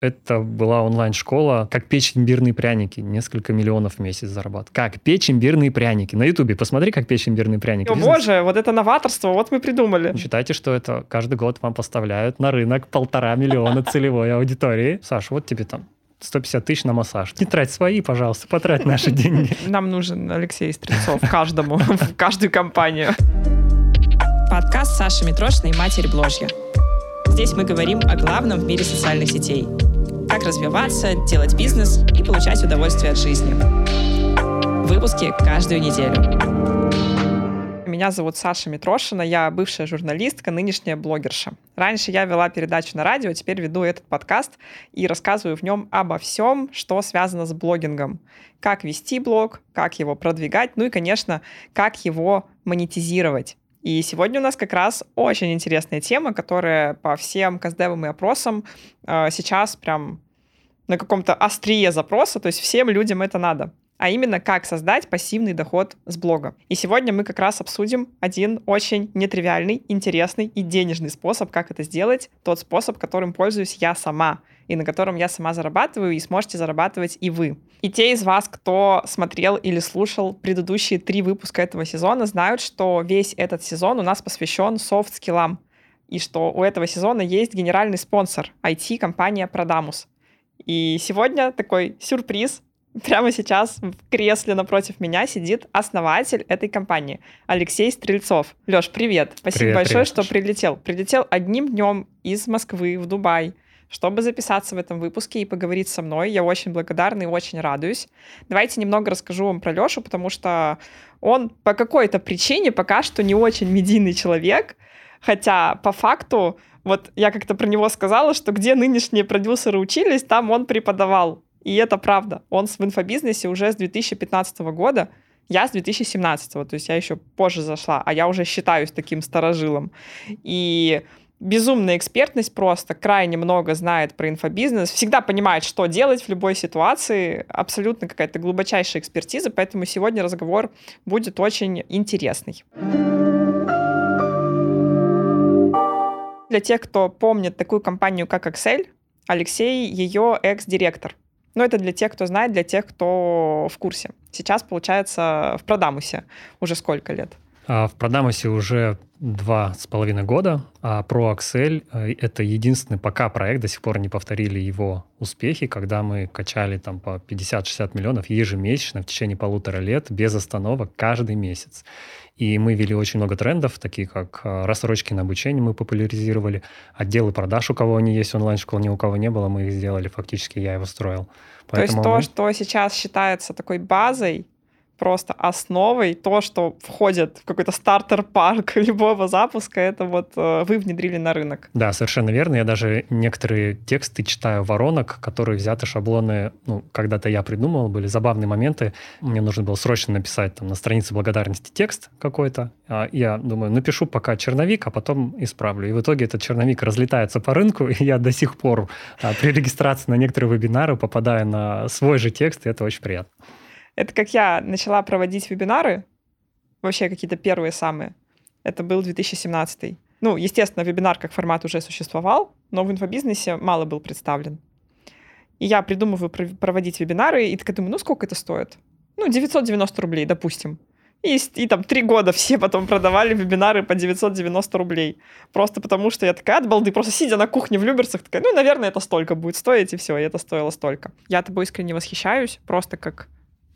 Это была онлайн-школа «Как печь имбирные пряники». Несколько миллионов в месяц зарабатывать. «Как печь имбирные пряники». На Ютубе посмотри, как печь имбирные пряники. О боже, вот это новаторство, вот мы придумали. Считайте, что это каждый год вам поставляют на рынок полтора миллиона целевой аудитории. Саш, вот тебе там 150 тысяч на массаж. Не трать свои, пожалуйста, потрать наши деньги. Нам нужен Алексей Стрельцов каждому, в каждую компанию. Подкаст Саши Митрошиной «Матерь Бложья». Здесь мы говорим о главном в мире социальных сетей. Как развиваться, делать бизнес и получать удовольствие от жизни. Выпуски каждую неделю. Меня зовут Саша Митрошина, я бывшая журналистка, нынешняя блогерша. Раньше я вела передачу на радио, теперь веду этот подкаст и рассказываю в нем обо всем, что связано с блогингом. Как вести блог, как его продвигать, ну и, конечно, как его монетизировать. И сегодня у нас как раз очень интересная тема, которая по всем каздевам и опросам э, сейчас прям на каком-то острие запроса, то есть всем людям это надо а именно как создать пассивный доход с блога. И сегодня мы как раз обсудим один очень нетривиальный, интересный и денежный способ, как это сделать, тот способ, которым пользуюсь я сама и на котором я сама зарабатываю, и сможете зарабатывать и вы. И те из вас, кто смотрел или слушал предыдущие три выпуска этого сезона, знают, что весь этот сезон у нас посвящен софт-скиллам, и что у этого сезона есть генеральный спонсор — IT-компания Prodamus. И сегодня такой сюрприз Прямо сейчас в кресле напротив меня сидит основатель этой компании Алексей Стрельцов. Леш, привет. Спасибо привет, большое, привет. что прилетел. Прилетел одним днем из Москвы в Дубай, чтобы записаться в этом выпуске и поговорить со мной. Я очень благодарна и очень радуюсь. Давайте немного расскажу вам про Лешу, потому что он по какой-то причине пока что не очень медийный человек, хотя по факту вот я как-то про него сказала, что где нынешние продюсеры учились, там он преподавал. И это правда. Он в инфобизнесе уже с 2015 года, я с 2017, то есть я еще позже зашла, а я уже считаюсь таким старожилом. И безумная экспертность просто, крайне много знает про инфобизнес, всегда понимает, что делать в любой ситуации, абсолютно какая-то глубочайшая экспертиза, поэтому сегодня разговор будет очень интересный. Для тех, кто помнит такую компанию, как Excel, Алексей ее экс-директор. Но это для тех, кто знает, для тех, кто в курсе. Сейчас, получается, в Продамусе уже сколько лет? А в Продамусе уже два с половиной года, а про Axel э, это единственный пока проект, до сих пор не повторили его успехи, когда мы качали там по 50-60 миллионов ежемесячно в течение полутора лет без остановок каждый месяц. И мы вели очень много трендов, такие как э, рассрочки на обучение мы популяризировали, отделы продаж, у кого они есть, онлайн-школ ни у кого не было, мы их сделали, фактически я его строил. Поэтому то есть то, что сейчас считается такой базой, просто основой. То, что входит в какой-то стартер-парк любого запуска, это вот э, вы внедрили на рынок. Да, совершенно верно. Я даже некоторые тексты читаю воронок, которые взяты шаблоны, ну, когда-то я придумывал, были забавные моменты. Мне нужно было срочно написать там на странице благодарности текст какой-то. А я думаю, напишу пока черновик, а потом исправлю. И в итоге этот черновик разлетается по рынку, и я до сих пор а, при регистрации на некоторые вебинары попадаю на свой же текст, и это очень приятно. Это как я начала проводить вебинары, вообще какие-то первые самые. Это был 2017. Ну, естественно, вебинар как формат уже существовал, но в инфобизнесе мало был представлен. И я придумываю проводить вебинары, и такая думаю, ну сколько это стоит? Ну, 990 рублей, допустим. И, и там три года все потом продавали вебинары по 990 рублей. Просто потому, что я такая от балды, просто сидя на кухне в Люберцах, такая, ну, наверное, это столько будет стоить, и все, и это стоило столько. Я тобой искренне восхищаюсь, просто как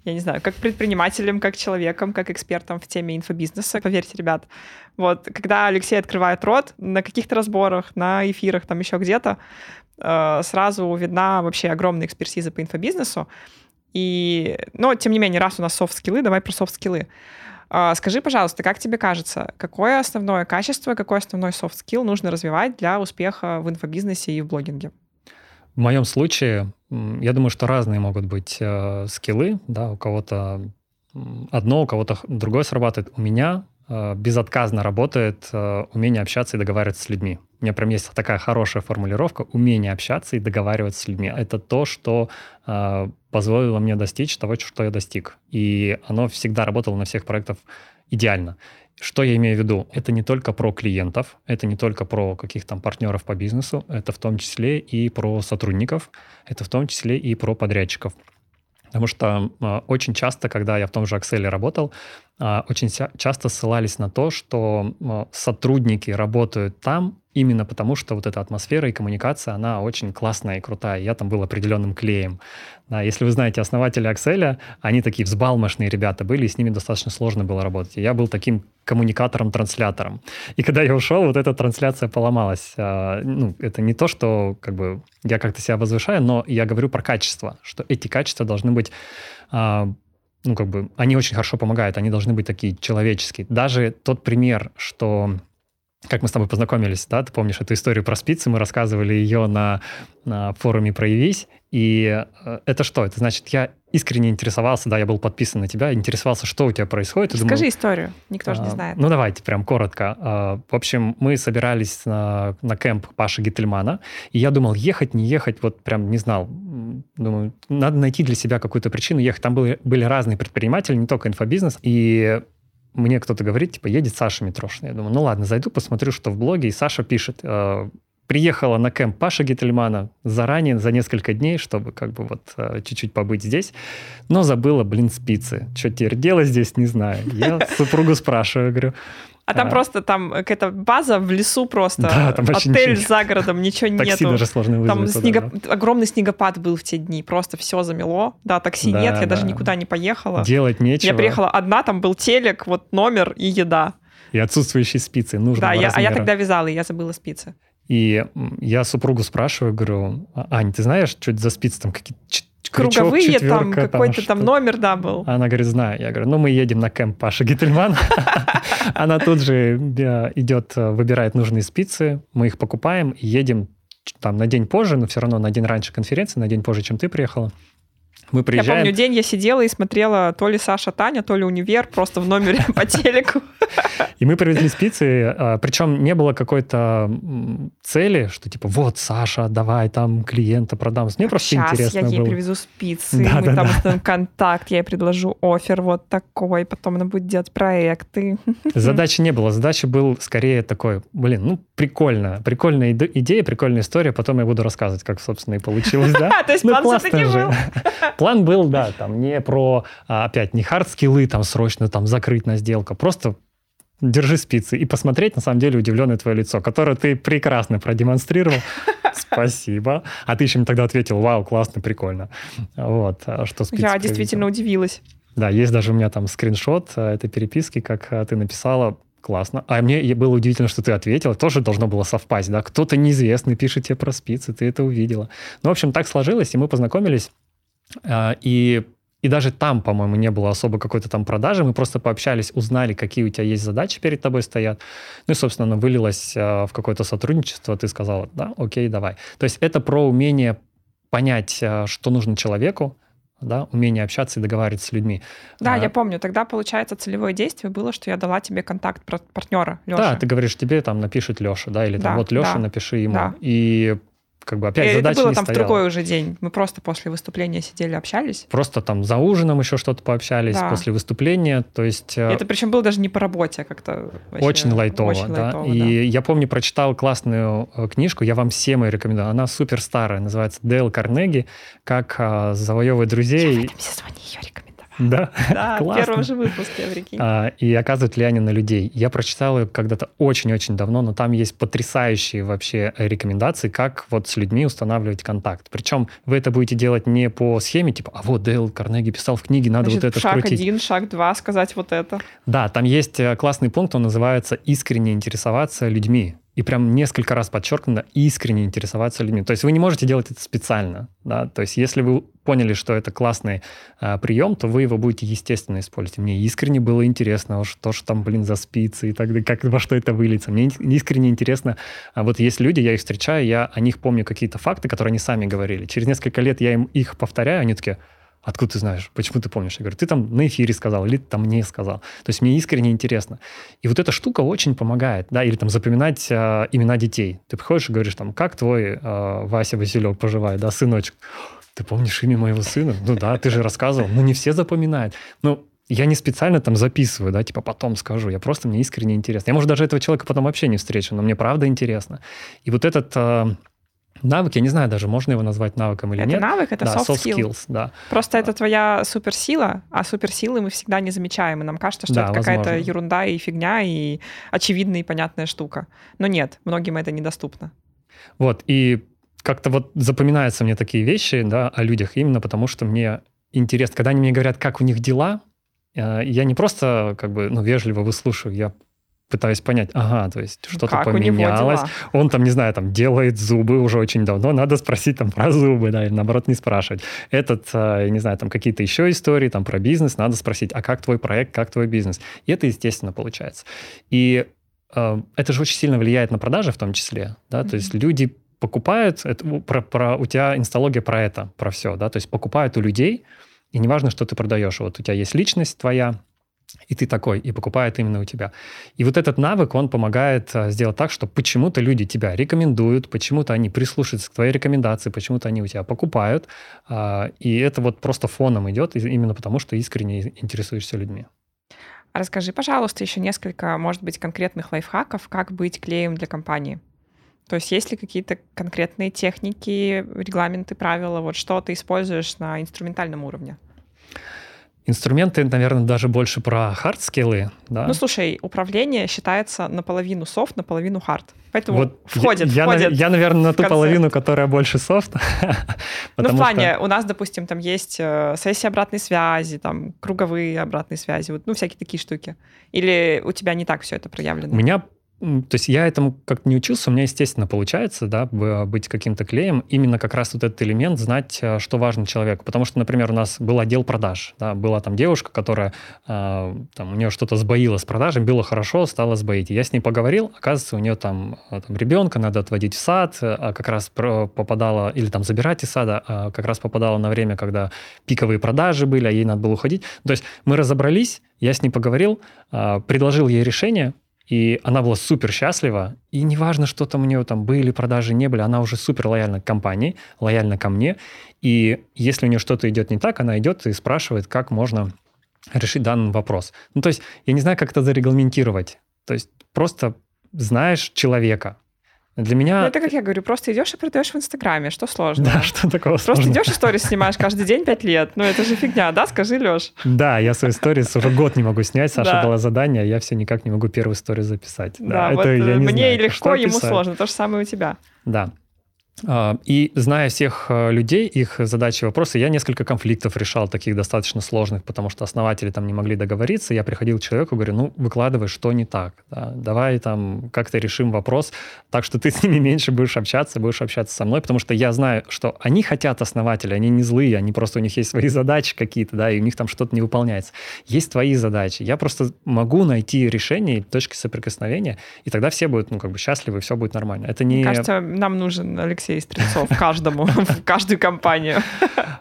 я не знаю, как предпринимателем, как человеком, как экспертом в теме инфобизнеса. Поверьте, ребят, вот когда Алексей открывает рот на каких-то разборах, на эфирах, там еще где-то, э, сразу видна вообще огромная экспертиза по инфобизнесу. И, но, тем не менее, раз у нас софт-скиллы, давай про софт-скиллы. Э, скажи, пожалуйста, как тебе кажется, какое основное качество, какой основной софт-скилл нужно развивать для успеха в инфобизнесе и в блогинге? В моем случае, я думаю, что разные могут быть э, скиллы, да, у кого-то одно, у кого-то другое срабатывает. У меня э, безотказно работает э, умение общаться и договариваться с людьми. У меня прям есть такая хорошая формулировка умение общаться и договариваться с людьми. Это то, что э, позволило мне достичь того, что я достиг. И оно всегда работало на всех проектах идеально. Что я имею в виду? Это не только про клиентов, это не только про каких там партнеров по бизнесу, это в том числе и про сотрудников, это в том числе и про подрядчиков. Потому что э, очень часто, когда я в том же Excel работал, э, очень часто ссылались на то, что э, сотрудники работают там именно потому, что вот эта атмосфера и коммуникация, она очень классная и крутая. Я там был определенным клеем. Да, если вы знаете основателя Excel, они такие взбалмошные ребята были, и с ними достаточно сложно было работать. Я был таким коммуникатором-транслятором. И когда я ушел, вот эта трансляция поломалась. А, ну, это не то, что как бы я как-то себя возвышаю, но я говорю про качество, что эти качества должны быть а, ну, как бы, они очень хорошо помогают, они должны быть такие человеческие. Даже тот пример, что как мы с тобой познакомились, да, ты помнишь эту историю про спицы, мы рассказывали ее на, на форуме «Проявись», и э, это что? Это значит, я искренне интересовался, да, я был подписан на тебя, интересовался, что у тебя происходит. Скажи думал, историю, никто а, же не знает. Ну, давайте прям коротко. А, в общем, мы собирались на, на кемп Паши Гительмана, и я думал, ехать, не ехать, вот прям не знал. Думаю, надо найти для себя какую-то причину ехать. Там были, были разные предприниматели, не только инфобизнес, и мне кто-то говорит, типа, едет Саша Митрошина. Я думаю, ну ладно, зайду, посмотрю, что в блоге. И Саша пишет, э, приехала на кемп Паша Гительмана заранее, за несколько дней, чтобы как бы вот э, чуть-чуть побыть здесь, но забыла, блин, спицы. Что теперь делать здесь, не знаю. Я супругу спрашиваю, говорю, а там а. просто там какая-то база в лесу просто. Да, там Отель за городом, ничего нету. Такси даже сложно вызвать. Там снего... да. огромный снегопад был в те дни, просто все замело. Да, такси да, нет, я да. даже никуда не поехала. Делать нечего. Я приехала одна, там был телек, вот номер и еда. И отсутствующие спицы нужно. Да, я, а я тогда вязала, и я забыла спицы. И я супругу спрашиваю, говорю, «А, Ань, ты знаешь, что это за спицы? Там какие-то круговые, крючок, там какой-то там номер, да, был. Она говорит, знаю. Я говорю, ну, мы едем на кемп Паша Гительман. Она тут же идет, э, выбирает нужные спицы, мы их покупаем и едем там на день позже, но все равно на день раньше конференции, на день позже, чем ты приехала. Мы приезжаем... Я помню, день я сидела и смотрела то ли Саша Таня, то ли универ, просто в номере по телеку. И мы привезли спицы, а, причем не было какой-то цели, что типа вот, Саша, давай там клиента продам. Мне просто Сейчас интересно я ей было. привезу спицы, да, мы да, там да. контакт, я ей предложу офер вот такой, потом она будет делать проекты. Задачи не было, задача был скорее такой, блин, ну прикольно, прикольная идея, прикольная история, потом я буду рассказывать, как, собственно, и получилось, да? То есть ну, план все-таки был. План был, да, там не про, а, опять, не хард-скиллы, там срочно там закрыть на сделку, просто держи спицы и посмотреть, на самом деле, удивленное твое лицо, которое ты прекрасно продемонстрировал. Спасибо. А ты еще мне тогда ответил, вау, классно, прикольно. Вот, а что спицы Я действительно удивилась. Да, есть даже у меня там скриншот а, этой переписки, как ты написала, классно. А мне было удивительно, что ты ответила. Тоже должно было совпасть, да? Кто-то неизвестный пишет тебе про спицы, ты это увидела. Ну, в общем, так сложилось, и мы познакомились. А, и, и даже там, по-моему, не было особо какой-то там продажи. Мы просто пообщались, узнали, какие у тебя есть задачи перед тобой стоят. Ну и, собственно, оно вылилось а, в какое-то сотрудничество. Ты сказала, да, окей, давай. То есть это про умение понять, а, что нужно человеку, да, умение общаться и договариваться с людьми. Да, а, я помню. Тогда, получается, целевое действие было, что я дала тебе контакт партнера Леша. Да, ты говоришь, тебе там напишет Леша, да, или там да, вот Леша, да, напиши ему. Да. И как бы опять и задача это было не там стояла. в другой уже день. Мы просто после выступления сидели, общались. Просто там за ужином еще что-то пообщались да. после выступления. То есть... Э, это причем было даже не по работе, а как-то Очень лайтово, очень да. Лайтово, и да. я помню, прочитал классную э, книжку, я вам всем ее рекомендую. Она супер старая, называется Дейл Карнеги «Как а, завоевывать друзей». Я в этом сезоне ее рекомендую. Да, да в первом же выпуске, прикинь. А, и оказывает влияние на людей. Я прочитал ее когда-то очень-очень давно, но там есть потрясающие вообще рекомендации, как вот с людьми устанавливать контакт. Причем вы это будете делать не по схеме, типа, а вот Дейл Карнеги писал в книге, надо Значит, вот это шаг вкрутить. один, шаг два, сказать вот это. Да, там есть э, классный пункт, он называется «искренне интересоваться людьми» и прям несколько раз подчеркнуто искренне интересоваться людьми. То есть вы не можете делать это специально, да, то есть если вы поняли, что это классный а, прием, то вы его будете естественно использовать. Мне искренне было интересно, что же там, блин, за спицы и так далее, как, во что это выльется. Мне искренне интересно, а вот есть люди, я их встречаю, я о них помню какие-то факты, которые они сами говорили. Через несколько лет я им их повторяю, они такие, Откуда ты знаешь? Почему ты помнишь? Я говорю, ты там на эфире сказал, или ты там мне сказал. То есть мне искренне интересно. И вот эта штука очень помогает, да, или там запоминать э, имена детей. Ты приходишь и говоришь там, как твой э, Вася Василек поживает, да, сыночек? Ты помнишь имя моего сына? Ну да, ты же рассказывал. Ну не все запоминают. Ну, я не специально там записываю, да, типа потом скажу, я просто, мне искренне интересно. Я, может, даже этого человека потом вообще не встречу, но мне правда интересно. И вот этот э, навык, я не знаю даже, можно его назвать навыком или это нет. навык, это да, soft, soft skill. skills, да. Просто это твоя суперсила, а суперсилы мы всегда не замечаем, и нам кажется, что Да, это какая-то ерунда и фигня, и очевидная и понятная штука. Но нет, многим это недоступно. Вот, и как-то вот запоминаются мне такие вещи, да, о людях именно потому, что мне интересно, когда они мне говорят, как у них дела, э, я не просто как бы, ну, вежливо выслушиваю, я пытаюсь понять, ага, то есть что-то поменялось, он там, не знаю, там делает зубы уже очень давно, надо спросить там про зубы, да, или наоборот не спрашивать. Этот, э, я не знаю, там какие-то еще истории, там про бизнес, надо спросить, а как твой проект, как твой бизнес? И это, естественно, получается. И э, это же очень сильно влияет на продажи в том числе, да, то есть люди покупают, это, про, про- у тебя инсталогия про это, про все, да, то есть покупают у людей, и неважно, что ты продаешь, вот у тебя есть личность твоя, и ты такой, и покупают именно у тебя. И вот этот навык, он помогает а, сделать так, что почему-то люди тебя рекомендуют, почему-то они прислушиваются к твоей рекомендации, почему-то они у тебя покупают, а, и это вот просто фоном идет, именно потому, что искренне интересуешься людьми. Расскажи, пожалуйста, еще несколько, может быть, конкретных лайфхаков, как быть клеем для компании. То есть есть ли какие-то конкретные техники, регламенты, правила, вот что ты используешь на инструментальном уровне? Инструменты, наверное, даже больше про хард-скиллы, да? Ну, слушай, управление считается наполовину софт, наполовину хард. Поэтому Вот входит, я, входит. Я, наверное, на ту концепт. половину, которая больше софт. ну, в плане, что- у нас, допустим, там есть э, сессии обратной связи, там круговые обратной связи, вот, ну, всякие такие штуки. Или у тебя не так все это проявлено? У меня, то есть я этому как-то не учился, у меня, естественно, получается, да, быть каким-то клеем, именно как раз вот этот элемент, знать, э, что важно человеку. Потому что, например, у нас был отдел продаж, да, была там девушка, которая, э, там, у нее что-то сбоило с продажей, было хорошо, стало сбоить. Я с ней поговорил, оказывается, у нее там, э, там ребенка надо отводить в сад, э, а как раз попадала, или там забирать из сада, а как раз попадала на время, когда пиковые продажи были, а ей надо было уходить. То есть мы разобрались, я с ней поговорил, а, предложил ей решение, и она была супер счастлива. И неважно, что там у нее там были продажи, не были, она уже супер лояльна к компании, лояльна ко мне. И если у нее что-то идет не так, она идет и спрашивает, как можно решить данный вопрос. Ну, то есть я не знаю, как это зарегламентировать. То есть просто знаешь человека. Для меня... Ну, это, как я говорю, просто идешь и продаешь в Инстаграме, что сложно? Да, что такого Просто сложного? идешь истории снимаешь каждый день пять лет. Ну, это же фигня, да? Скажи, Леш. Да, я свою историю уже год не могу снять. Саша Да. дала задание, я все никак не могу первую историю записать. Да, это вот я э, не мне знаю, легко, ему сложно. То же самое у тебя. Да. А, И зная всех э, людей, их задачи вопросы, я несколько конфликтов решал, таких достаточно сложных, потому что основатели там не могли договориться. Я приходил к человеку, говорю, ну, выкладывай, что не так. да, давай там как-то решим вопрос так, что ты с ними меньше будешь общаться, будешь общаться со мной, потому что я знаю, что они хотят основатели, они не злые, они просто, у них есть свои задачи какие-то, да, и у них там что-то не выполняется. Есть твои задачи. Я просто могу найти решение, точки соприкосновения, и тогда все будут, ну, как бы счастливы, все будет нормально. Это не... Мне кажется, нам нужен Алексей Стрельцов каждому, в каждую компанию.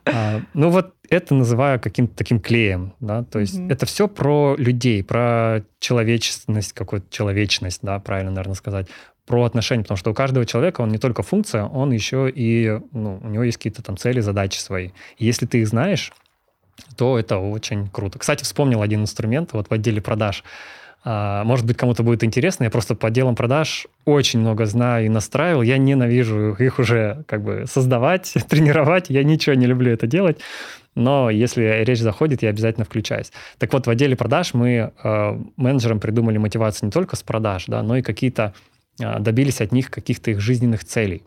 А, ну вот это называю каким-то таким клеем, да, то есть это все про людей, про человечность, какую-то человечность, да, правильно, наверное, сказать, про отношения, потому что у каждого человека он не только функция, он еще и, ну, у него есть какие-то там цели, задачи свои. И если ты их знаешь, то это очень круто. Кстати, вспомнил один инструмент вот в отделе продаж. А, Может быть, кому-то будет интересно. Я просто по отделам продаж очень много знаю и настраивал. Я ненавижу их уже как бы создавать, тренировать. Я ничего не люблю это делать. Но если речь заходит, я обязательно включаюсь. Так вот, в отделе продаж мы э, менеджерам придумали мотивацию не только с продаж, да, но и какие-то э, добились от них каких-то их жизненных целей.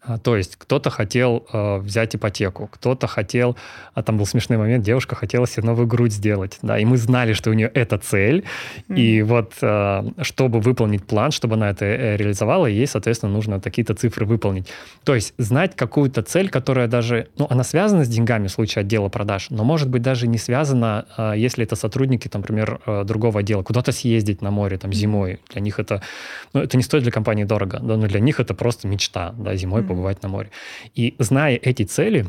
А, То есть кто-то хотел э, взять ипотеку, кто-то хотел, а там был смешной момент, девушка хотела себе новую грудь сделать, да, и мы знали, что у нее это цель, и вот э, чтобы выполнить план, чтобы она это э, реализовала, ей, соответственно, нужно такие-то цифры выполнить. То есть знать какую-то цель, которая даже, ну, она связана с деньгами в случае отдела продаж, но может быть даже не связана, э, если это сотрудники, там, например, э, другого отдела, куда-то съездить на море там зимой. Для них это, ну, это не стоит для компании дорого, да, но для них это просто мечта, да, зимой Мгм. побывать на море. И зная эти цели,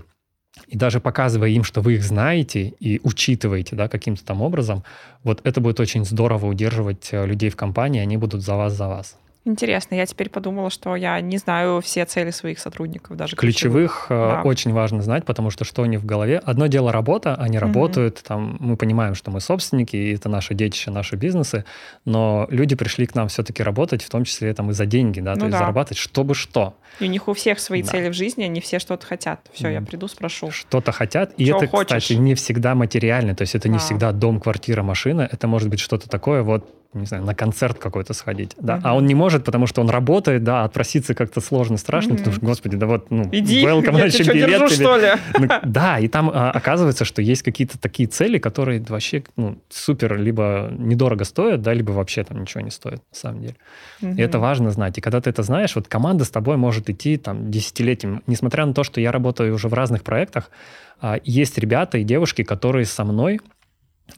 и даже показывая им, что вы их знаете и учитываете, да, каким-то там образом, вот это будет очень здорово удерживать э, людей в компании, они будут за вас, за вас. Интересно, я теперь подумала, что я не знаю все цели своих сотрудников даже. Ключевых, ключевых э, да. очень важно знать, потому что что у них в голове. Одно дело работа, они работают, угу. там мы понимаем, что мы собственники, и это наши детище, наши бизнесы, но люди пришли к нам все-таки работать, в том числе там и за деньги, да, ну то есть да. зарабатывать, чтобы что. И у них у всех свои да. цели в жизни, они все что-то хотят. Все, я приду, спрошу. Что-то хотят, и это, хочешь? кстати, не всегда материально, то есть это не а. всегда дом, квартира, машина, это может быть что-то такое, вот не знаю, на концерт какой-то сходить, да, mm-hmm. а он не может, потому что он работает, да, отпроситься как-то сложно, страшно, mm-hmm. потому что, господи, да вот, ну, Иди, welcome, я тебя билет, держу, что ли? Ну, да, и там а, оказывается, что есть какие-то такие цели, которые вообще, ну, супер, либо недорого стоят, да, либо вообще там ничего не стоят, на самом деле. Mm-hmm. И это важно знать. И когда ты это знаешь, вот команда с тобой может идти там десятилетием, несмотря на то, что я работаю уже в разных проектах, а, есть ребята и девушки, которые со мной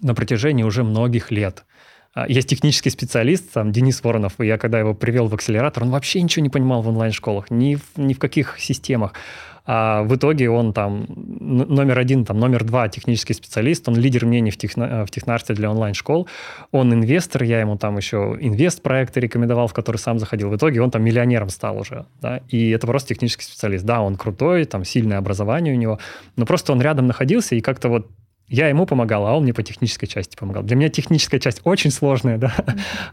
на протяжении уже многих лет. А, есть технический специалист, там, Денис Воронов, и я когда его привел в акселератор, он вообще ничего не понимал в онлайн-школах, ни в, ни в каких системах. А в итоге он там номер один, там номер два технический специалист, он лидер мнений в, техно, в технарстве для онлайн-школ, он инвестор, я ему там еще инвест-проекты рекомендовал, в который сам заходил. В итоге он там миллионером стал уже, да, и это просто технический специалист. Да, он крутой, там сильное образование у него, но просто он рядом находился и как-то вот я ему помогал, а он мне по технической части помогал. Для меня техническая часть очень сложная, да,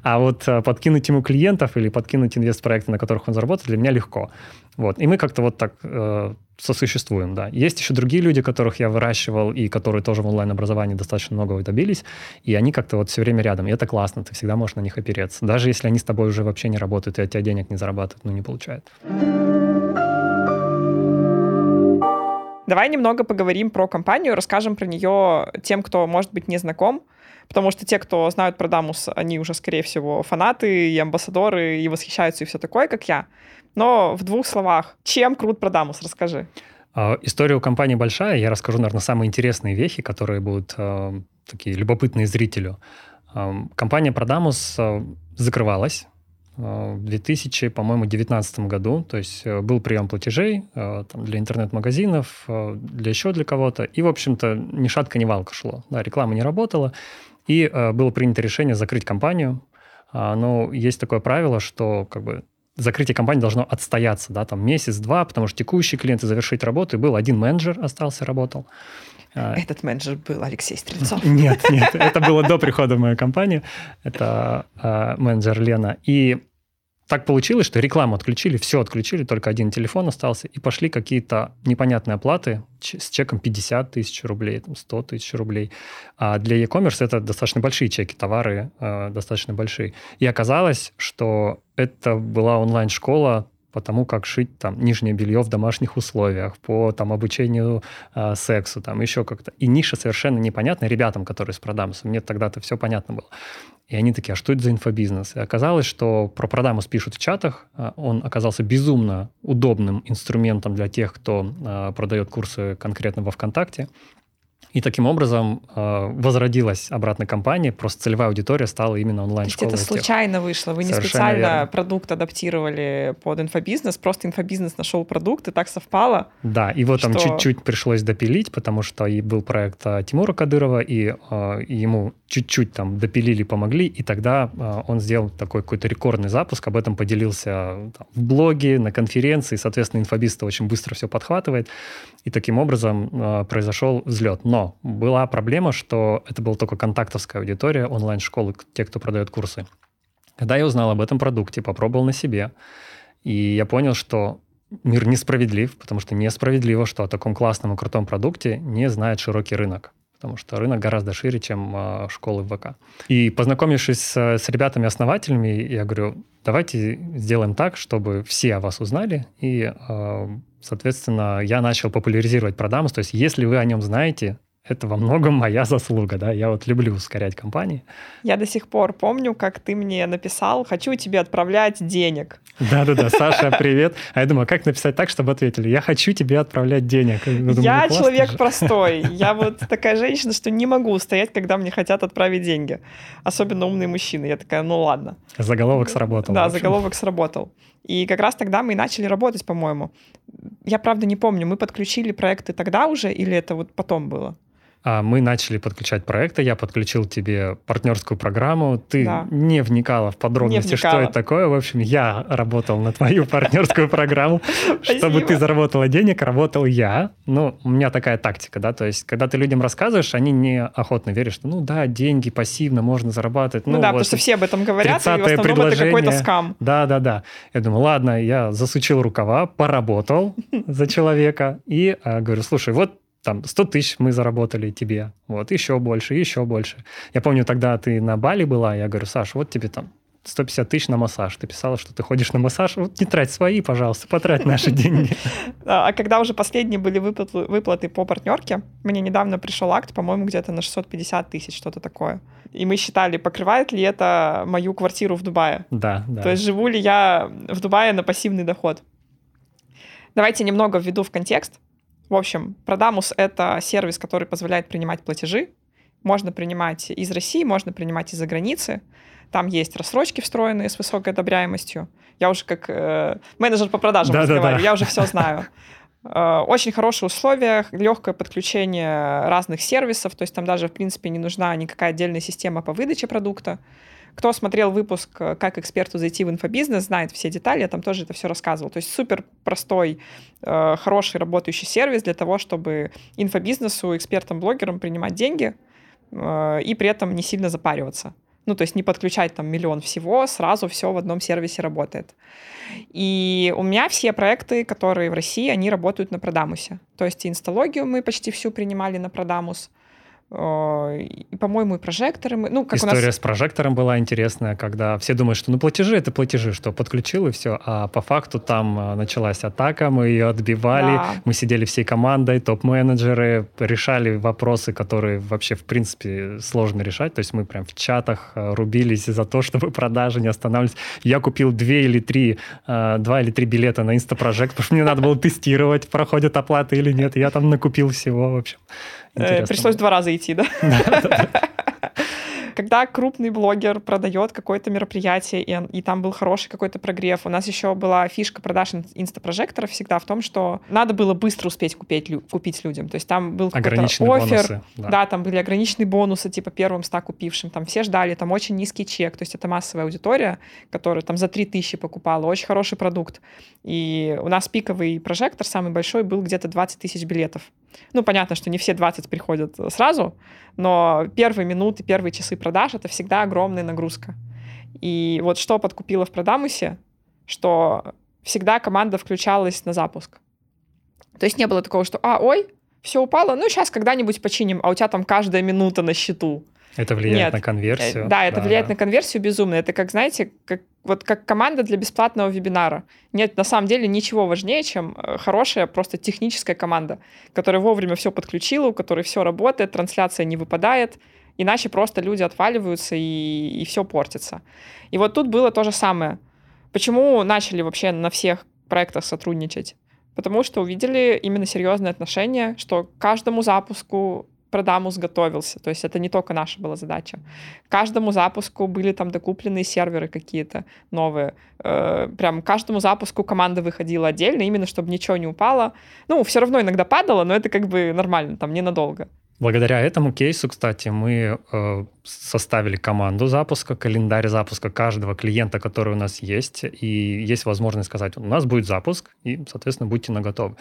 а вот э, подкинуть ему клиентов или подкинуть инвест-проекты, на которых он заработает, для меня легко. Вот. И мы как-то вот так э, сосуществуем, да. Есть еще другие люди, которых я выращивал и которые тоже в онлайн-образовании достаточно многого добились, и они как-то вот все время рядом. И это классно, ты всегда можешь на них опереться. Даже если они с тобой уже вообще не работают, и от тебя денег не зарабатывают, ну, не получают. Давай немного поговорим про компанию, расскажем про нее тем, кто, может быть, не знаком, потому что те, кто знают про Дамус, они уже, скорее всего, фанаты и амбассадоры, и восхищаются, и все такое, как я. Но в двух словах, чем крут Продамус, расскажи. А, история у компании большая, я расскажу, наверное, самые интересные вехи, которые будут э, такие любопытные зрителю. Э, компания Продамус закрывалась, в 2000, по-моему, 2019 году. То есть э, был прием платежей э, там, для интернет-магазинов, э, для еще для кого-то. И, в общем-то, ни шатка, ни валка шло. Да, реклама не работала. И было принято решение закрыть компанию. А, но есть такое правило, что как бы закрытие компании должно отстояться, да, там месяц-два, потому что текущий клиент и завершить работу, и был один менеджер остался, работал. Этот менеджер был Алексей Стрельцов. Нет, нет, это было до прихода в мою компанию. Это э, менеджер Лена. И так получилось, что рекламу отключили, все отключили, только один телефон остался, и пошли какие-то непонятные оплаты с чеком 50 тысяч рублей, там, 100 тысяч рублей. А для e-commerce это достаточно большие чеки, товары э, достаточно большие. И оказалось, что это была онлайн-школа по тому, как шить там нижнее белье в домашних условиях, по там обучению э, сексу, там еще как-то. И ниша совершенно непонятная ребятам, которые с продамусом. Мне тогда-то все понятно было. И они такие, а что это за инфобизнес? И оказалось, что про продамус пишут в чатах. А, он оказался безумно удобным инструментом для тех, кто э, продает курсы конкретно во ВКонтакте. И таким образом э, возродилась обратно компания, просто целевая аудитория стала именно онлайн-школой. То есть это случайно вышло, вы не Совершенно специально верно. продукт адаптировали под инфобизнес, просто инфобизнес нашел продукт, и так совпало. Да, вот что... там чуть-чуть пришлось допилить, потому что и был проект э, Тимура Кадырова, и э, ему чуть-чуть там допилили, помогли, и тогда э, он сделал такой какой-то рекордный запуск, об этом поделился там, в блоге, на конференции, соответственно, инфобиз очень быстро все подхватывает, и таким образом э, произошел взлет. Но была проблема, что это была только контактовская аудитория онлайн-школы, те, кто продает курсы. Когда я узнал об этом продукте, попробовал на себе, и я понял, что мир несправедлив, потому что несправедливо, что о таком классном и крутом продукте не знает широкий рынок потому что рынок гораздо шире, чем э, школы в ВК. И познакомившись с, с ребятами-основателями, я говорю, давайте сделаем так, чтобы все о вас узнали, и, э, соответственно, я начал популяризировать Продамус, то есть если вы о нем знаете, это во многом моя заслуга, да, я вот люблю ускорять компании. Я до сих пор помню, как ты мне написал, хочу тебе отправлять денег. Да-да-да, Саша, привет. А я думаю, как написать так, чтобы ответили, я хочу тебе отправлять денег. Думаю, я ну, человек же. простой, я вот такая женщина, что не могу стоять, когда мне хотят отправить деньги. Особенно умные мужчины. Я такая, ну ладно. Заголовок сработал. Да, заголовок сработал. И как раз тогда мы и начали работать, по-моему. Я правда не помню, мы подключили проекты тогда уже или это вот потом было? А мы начали подключать проекты, я подключил тебе партнерскую программу, ты да. не вникала в подробности, вникала. что это такое. В общем, я работал на твою партнерскую программу. Чтобы ты заработала денег, работал я. Ну, у меня такая тактика, да, то есть, когда ты людям рассказываешь, они не охотно верят, что, ну да, деньги пассивно можно зарабатывать. Ну, ну да, потому что все об этом говорят, и в основном это какой-то скам. Да, да, да. Я думаю, ладно, я засучил рукава, поработал за человека и а, говорю, слушай, вот там 100 тысяч мы заработали тебе, вот, еще больше, еще больше. Я помню, тогда ты на Бали была, я говорю, Саша, вот тебе там 150 тысяч на массаж. Ты писала, что ты ходишь на массаж. Вот не трать свои, пожалуйста, потрать наши деньги. А когда уже последние были выплаты, выплаты по партнерке, мне недавно пришел акт, по-моему, где-то на 650 тысяч, что-то такое. И мы считали, покрывает ли это мою квартиру в Дубае. Да, да. То есть живу ли я в Дубае на пассивный доход. Давайте немного введу в контекст. В общем, Продамус — это сервис, который позволяет принимать платежи. Можно принимать из России, можно принимать из-за границы. Там есть рассрочки встроенные с высокой одобряемостью. Я уже как э, менеджер по продажам да, разговариваю, да, да. я уже все знаю. Э, очень хорошие условия, легкое подключение разных сервисов, то есть там даже, в принципе, не нужна никакая отдельная система по выдаче продукта. Кто смотрел выпуск «Как эксперту зайти в инфобизнес», знает все детали, я там тоже это все рассказывал. То есть супер простой, э, хороший работающий сервис для того, чтобы инфобизнесу, экспертам-блогерам принимать деньги э, и при этом не сильно запариваться. Ну, то есть не подключать там миллион всего, сразу все в одном сервисе работает. И у меня все проекты, которые в России, они работают на Продамусе. То есть инсталогию мы почти всю принимали на Продамус. Э, и, по-моему, и прожекторы. Мы, ну, как История нас... с прожектором была интересная, когда все думают, что ну платежи — это платежи, что подключил и все, а по факту там э, началась атака, мы ее отбивали, да. мы сидели всей командой, топ-менеджеры, решали вопросы, которые вообще, в принципе, сложно решать, то есть мы прям в чатах э, рубились за то, чтобы продажи не останавливались. Я купил две или три, два или три билета на инстапрожект, потому что мне надо было тестировать, проходят оплаты или нет, я там накупил всего, в общем. Интересно. Пришлось два раза идти, да? Когда крупный блогер продает какое-то мероприятие, и, и там был хороший какой-то прогрев, у нас еще была фишка продаж инстапрожекторов всегда в том, что надо было быстро успеть купить, купить людям. То есть там был какой-то офер, бонусы, да. да, там были ограниченные бонусы, типа первым ста купившим, там все ждали, там очень низкий чек, то есть это массовая аудитория, которая там за 3000 покупала, очень хороший продукт. И у нас пиковый прожектор, самый большой, был где-то 20 тысяч билетов. Ну, понятно, что не все 20 приходят сразу, но первые минуты, первые часы продаж — это всегда огромная нагрузка. И вот что подкупило в Продамусе, что всегда команда включалась на запуск. То есть не было такого, что «а, ой, все упало, ну, сейчас когда-нибудь починим», а у тебя там каждая минута на счету. Это влияет Нет. на конверсию. Да, это да, влияет да. на конверсию безумно. Это как, знаете, как, вот как команда для бесплатного вебинара. Нет, на самом деле ничего важнее, чем э, хорошая просто техническая команда, которая вовремя все подключила, у которой все работает, трансляция не выпадает, иначе просто люди отваливаются и, и все портится. И вот тут было то же самое. Почему начали вообще на всех проектах сотрудничать? Потому что увидели именно серьезные отношения, что каждому запуску Продамус готовился. То есть это не только наша была задача. Каждому запуску были там докупленные серверы какие-то новые. Э, прям каждому запуску команда выходила отдельно, именно чтобы ничего не упало. Ну, все равно иногда падало, но это как бы нормально, там ненадолго. Благодаря этому кейсу, кстати, мы э, составили команду запуска, календарь запуска каждого клиента, который у нас есть, и есть возможность сказать, у нас будет запуск, и, соответственно, будьте наготове.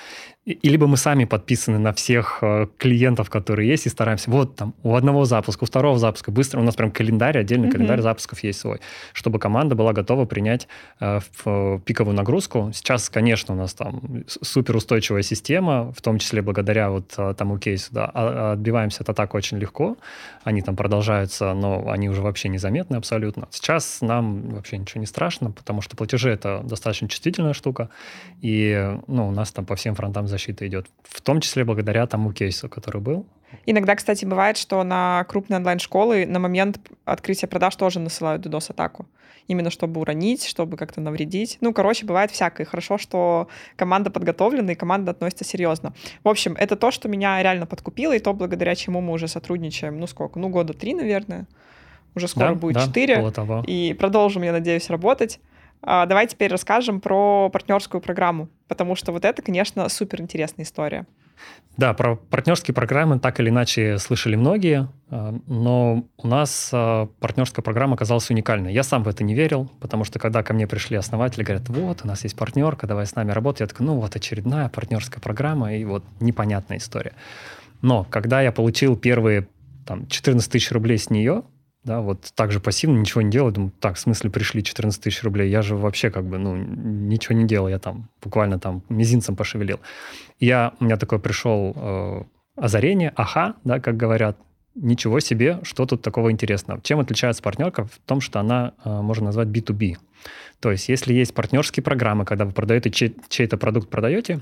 И, и либо мы сами подписаны на всех э, клиентов, которые есть, и стараемся, вот там, у одного запуска, у второго запуска, быстро, у нас прям календарь, отдельный mm-hmm. календарь запусков есть свой, чтобы команда была готова принять э, в, э, пиковую нагрузку. Сейчас, конечно, у нас там суперустойчивая система, в том числе благодаря вот э, тому кейсу, да, а, отбиваем отбиваемся от атак очень легко. Они там продолжаются, но они уже вообще незаметны абсолютно. Сейчас нам вообще ничего не страшно, потому что платежи — это достаточно чувствительная штука, и ну, у нас там по всем фронтам защита идет, в том числе благодаря тому кейсу, который был. Иногда, кстати, бывает, что на крупные онлайн-школы на момент открытия продаж тоже насылают DDoS-атаку именно чтобы уронить, чтобы как-то навредить. Ну, короче, бывает всякое. Хорошо, что команда подготовлена и команда относится серьезно. В общем, это то, что меня реально подкупило, и то, благодаря чему мы уже сотрудничаем, ну, сколько? Ну, года три, наверное. Уже скоро да, будет четыре. Да, и продолжим, я надеюсь, работать. А, давай теперь расскажем про партнерскую программу, потому что вот это, конечно, супер интересная история. Да, про партнерские программы так или иначе слышали многие, э, но у нас э, партнерская программа оказалась уникальной. Я сам в это не верил, потому что когда ко мне пришли основатели, говорят, вот, у нас есть партнерка, давай с нами работай. Я такой, ну вот очередная партнерская программа, и вот непонятная история. Но когда я получил первые там, 14 тысяч рублей с нее, да, вот так же пассивно, ничего не делаю, думаю, так, в смысле пришли 14 тысяч рублей, я же вообще как бы, ну, ничего не делал, я там буквально там мизинцем пошевелил. Я, у меня такое пришел э, озарение, аха, да, как говорят, ничего себе, что тут такого интересного. Чем отличается партнерка? В том, что она э, можно назвать B2B. То есть, если есть партнерские программы, когда вы продаете чей- чей-то продукт, продаете,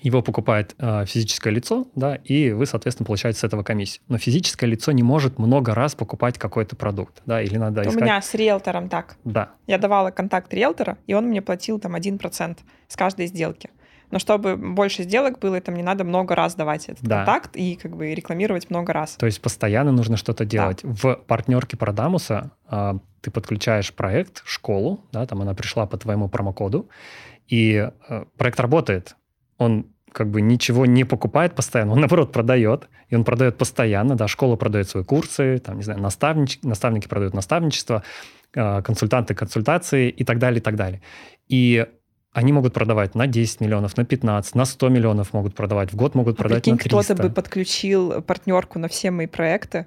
его покупает э, физическое лицо, да, и вы, соответственно, получаете с этого комиссию. Но физическое лицо не может много раз покупать какой-то продукт, да, или надо У искать... меня с риэлтором так. Да, Я давала контакт риэлтора, и он мне платил там 1% с каждой сделки. Но чтобы больше сделок было, там не надо много раз давать этот Да. контакт и как бы рекламировать много раз. то есть постоянно нужно что-то делать. В партнерке Продамуса а, ты подключаешь проект, школу, да, там она пришла по твоему промокоду, и э, проект работает. Он как бы ничего не покупает постоянно, он, наоборот, продает, и он продает постоянно, да, школа продает свои курсы, там, не знаю, наставнич, наставники продают наставничество, э, консультанты консультации и так далее, и так далее. И они могут продавать на 10 миллионов, на 15, на 100 миллионов могут продавать, в год могут А продать прикинь, на 300. кто-то бы подключил партнерку на все мои проекты,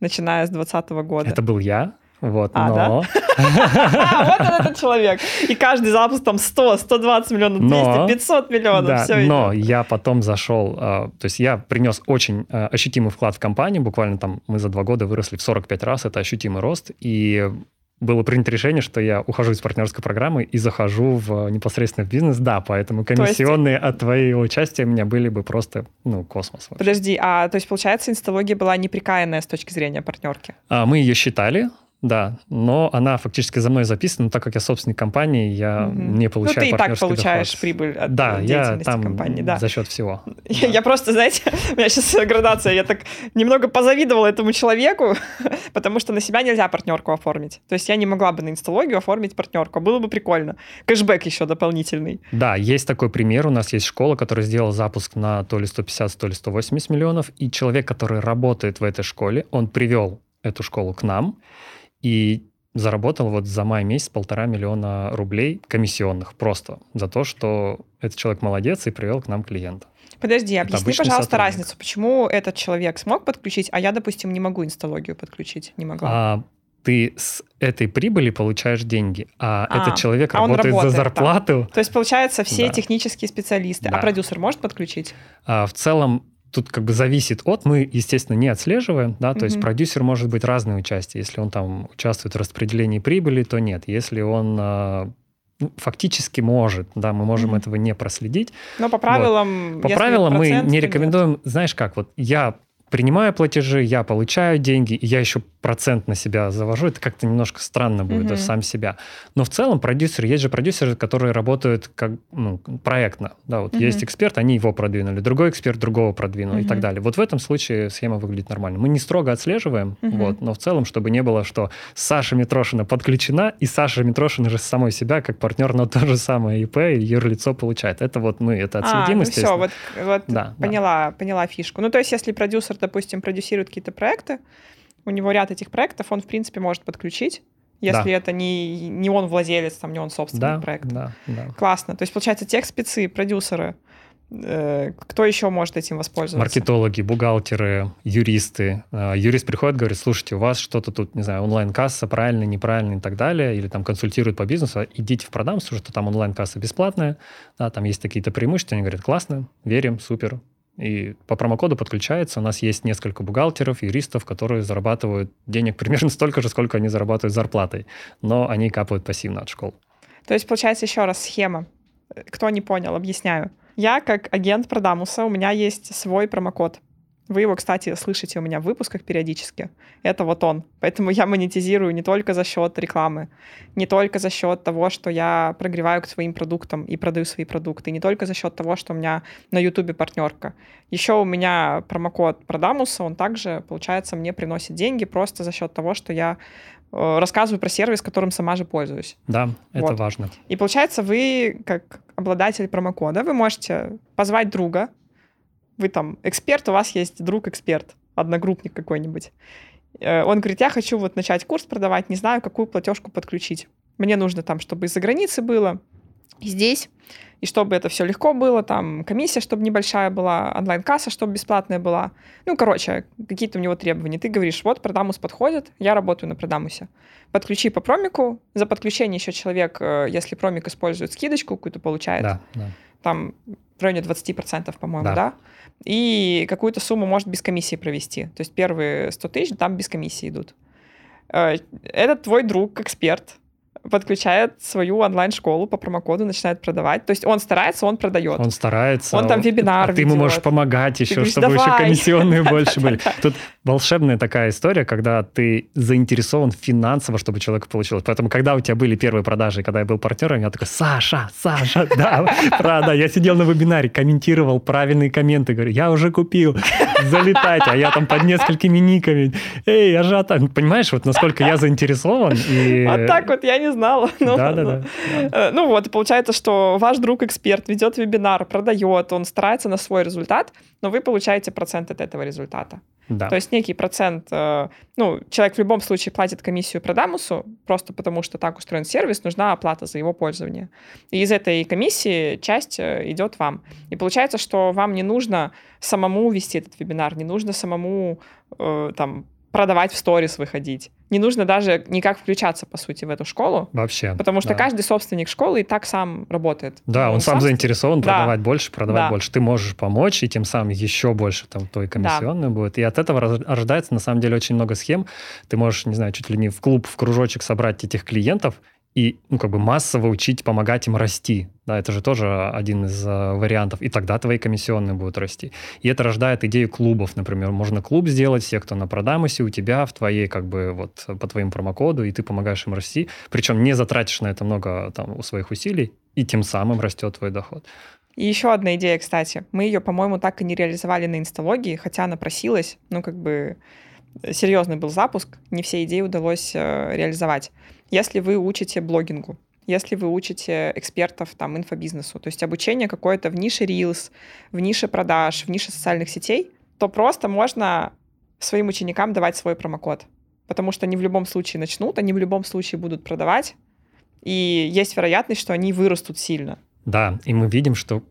начиная с 2020 года. Это был я, вот, А, да? но... А, вот он этот человек. И каждый запуск там 100, 120 миллионов, 200, Но- 500 миллионов. Да, все но я потом зашел, а, то есть я принес очень а, ощутимый вклад в компанию, буквально там мы за два года выросли в 45 раз, это ощутимый рост, и было принято решение, что я ухожу из партнерской программы и захожу в а, непосредственно в бизнес, да, поэтому есть- комиссионные от твоего участия у меня были бы просто, ну, космос. вообще. Подожди, а то есть, получается, инсталогия была неприкаянная с точки зрения партнерки? А, Мы ее считали, да, но она фактически за мной записана, но так как я собственник компании, я Мгм. не Ну, получаю ты и так получаешь доход. прибыль от Да, э, я деятельности там компании, да. за счет всего. Я, я просто, знаете, у меня сейчас градация, я так немного позавидовала этому человеку, потому что на себя нельзя партнерку оформить. То есть я не могла бы на инсталогию оформить партнерку. Было бы прикольно. Кэшбэк еще дополнительный. Да, есть такой пример. У нас есть школа, которая сделала запуск на то ли 150, то ли 180 миллионов. И человек, который работает в этой школе, он привел эту школу к нам и заработал вот за май месяц полтора миллиона рублей комиссионных просто за то, что этот человек молодец и привел к нам клиента. Подожди, Это объясни, пожалуйста, сотрудник. разницу. Почему этот человек смог подключить, а я, допустим, не могу инсталогию подключить? Не могла. А ты с этой прибыли получаешь деньги, а, А, этот человек а работает, работает за там. зарплату. То есть, получается, все Да. технические специалисты. А Да. продюсер может подключить? А, в целом тут как бы зависит от, мы, естественно, не отслеживаем, да, то есть Мгм. продюсер может быть разное участие. Если он там участвует в распределении прибыли, то нет. Если он ну, фактически может, да, мы можем Мгм. этого не проследить. Но по правилам... По если правилам мы не нет. рекомендуем, знаешь как, вот я принимаю платежи, я получаю деньги, и я еще процент на себя завожу, это как-то немножко странно будет, да, Мгм. сам себя. Но в целом продюсеры, есть же продюсеры, которые работают как ну, проектно. Да, вот Мгм. есть эксперт, они его продвинули, другой эксперт другого продвинул и Мгм. так далее. Вот в этом случае схема выглядит нормально. Мы не строго отслеживаем, Мгм. вот, но в целом, чтобы не было, что Саша Митрошина подключена, и Саша Митрошина же с самой себя как партнер на то же самое ИП, и юрлицо получает. Это вот мы это отследим, а, ну все, вот, вот Да, да. поняла, поняла фишку. Ну, то есть, если продюсер, допустим, продюсирует какие-то проекты, у него ряд этих проектов, он, в принципе, может подключить, если Да. это не, не он владелец, там, не он собственник Да, проекта. да, да. Классно. То есть, получается, тех спецы, продюсеры, э, кто еще может этим воспользоваться? Маркетологи, бухгалтеры, юристы. Э, Юрист приходит, говорит, слушайте, у вас что-то тут, не знаю, онлайн-касса правильно, неправильно и так далее, или там консультирует по бизнесу, идите в продам, слушайте, что там онлайн-касса бесплатная, да, там есть какие-то преимущества, они говорят, классно, верим, супер. И по промокоду подключается. У нас есть несколько бухгалтеров, юристов, которые зарабатывают денег примерно столько же, сколько они зарабатывают зарплатой, но они капают пассивно от школ. То есть, получается, еще раз схема. Кто не понял, объясняю. Я, как агент Продамуса, у меня есть свой промокод. Вы его, кстати, слышите у меня в выпусках периодически. Это вот он. Поэтому я монетизирую не только за счет рекламы, не только за счет того, что я прогреваю к своим продуктам и продаю свои продукты, не только за счет того, что у меня на Ютубе партнерка. Еще у меня промокод Продамуса, он также, получается, мне приносит деньги просто за счет того, что я э, рассказываю про сервис, которым сама же пользуюсь. Да, это Вот. важно. И получается, вы, как обладатель промокода, вы можете позвать друга, вы там эксперт, у вас есть друг-эксперт, одногруппник какой-нибудь. Э, он говорит, я хочу вот начать курс продавать, не знаю, какую платежку подключить. Мне нужно там, чтобы из-за границы было, здесь, и чтобы это все легко было, там комиссия, чтобы небольшая была, онлайн-касса, чтобы бесплатная была. Ну, короче, какие-то у него требования. Ты говоришь, вот Продамус подходит, я работаю на Продамусе. Подключи по промику, за подключение еще человек, э, если промик использует скидочку какую-то, получает. Да, да. Там в районе 20%, по-моему, Да. да? И какую-то сумму может без комиссии провести. То есть первые 100 тысяч там без комиссии идут. Э, Этот твой друг, эксперт, подключает свою онлайн-школу по промокоду, начинает продавать. То есть он старается, он продает. Он старается. Он там вебинар а ты ему ведет. можешь помогать еще, говоришь, чтобы еще «Давай». комиссионные больше были. Тут волшебная такая история, когда ты заинтересован финансово, чтобы человеку получилось. Поэтому, когда у тебя были первые продажи, когда я был партнером, я такой, Саша, Саша, да, правда. Я сидел на вебинаре, комментировал правильные комменты, говорю, я уже купил, залетайте. А я там под несколькими никами. Эй, ажиотаж. Понимаешь, вот насколько я заинтересован. И... А так вот я не знала. Ну, Да-да-да. Э, Ну вот, получается, что ваш друг-эксперт ведет вебинар, продает, он старается на свой результат, но вы получаете процент от этого результата. Да. То есть некий процент, э, ну, человек в любом случае платит комиссию продамусу, просто потому что так устроен сервис, нужна оплата за его пользование. И из этой комиссии часть э, идет вам. И получается, что вам не нужно самому вести этот вебинар, не нужно самому э, там продавать в сторис выходить. Не нужно даже никак включаться, по сути, в эту школу, Вообще. потому что да. каждый собственник школы и так сам работает. Да, Ну, он сам заинтересован Да. продавать больше, продавать Да. больше. Ты можешь помочь, и тем самым еще больше там той комиссионной будет. И от этого рождается, на самом деле, очень много схем. Ты можешь, не знаю, чуть ли не в клуб, в кружочек собрать этих клиентов и, ну, как бы массово учить, помогать им расти. Да, это же тоже один из э, вариантов. И тогда твои комиссионные будут расти. И это рождает идею клубов, например. Можно клуб сделать, все, кто на продамусе, у тебя, в твоей, как бы, вот, по твоим промокоду, и ты помогаешь им расти. Причем не затратишь на это много там у своих усилий, и тем самым растет твой доход. И еще одна идея, кстати. Мы ее, по-моему, так и не реализовали на инсталогии, хотя она просилась. Ну, как бы серьезный был запуск, не все идеи удалось э, реализовать. Если вы учите блогингу, если вы учите экспертов там инфобизнесу, то есть обучение какое-то в нише Reels, в нише продаж, в нише социальных сетей, то просто можно своим ученикам давать свой промокод. Потому что они в любом случае начнут, они в любом случае будут продавать, и есть вероятность, что они вырастут сильно. Да, и мы видим, что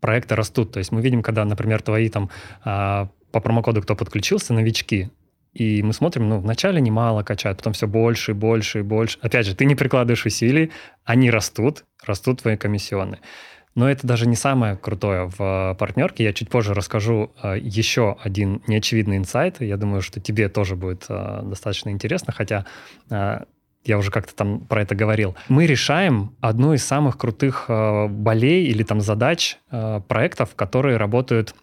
проекты растут. То есть мы видим, когда, например, твои там а, по промокоду кто подключился, новички, и мы смотрим, ну, вначале немало качают, потом все больше и больше и больше. Опять же, ты не прикладываешь усилий, они растут, растут твои комиссионные. Но это даже не самое крутое в партнерке. Я чуть позже расскажу э, еще один неочевидный инсайт. Я думаю, что тебе тоже будет э, достаточно интересно, хотя э, я уже как-то там про это говорил. Мы решаем одну из самых крутых э, болей или там задач э, проектов, которые работают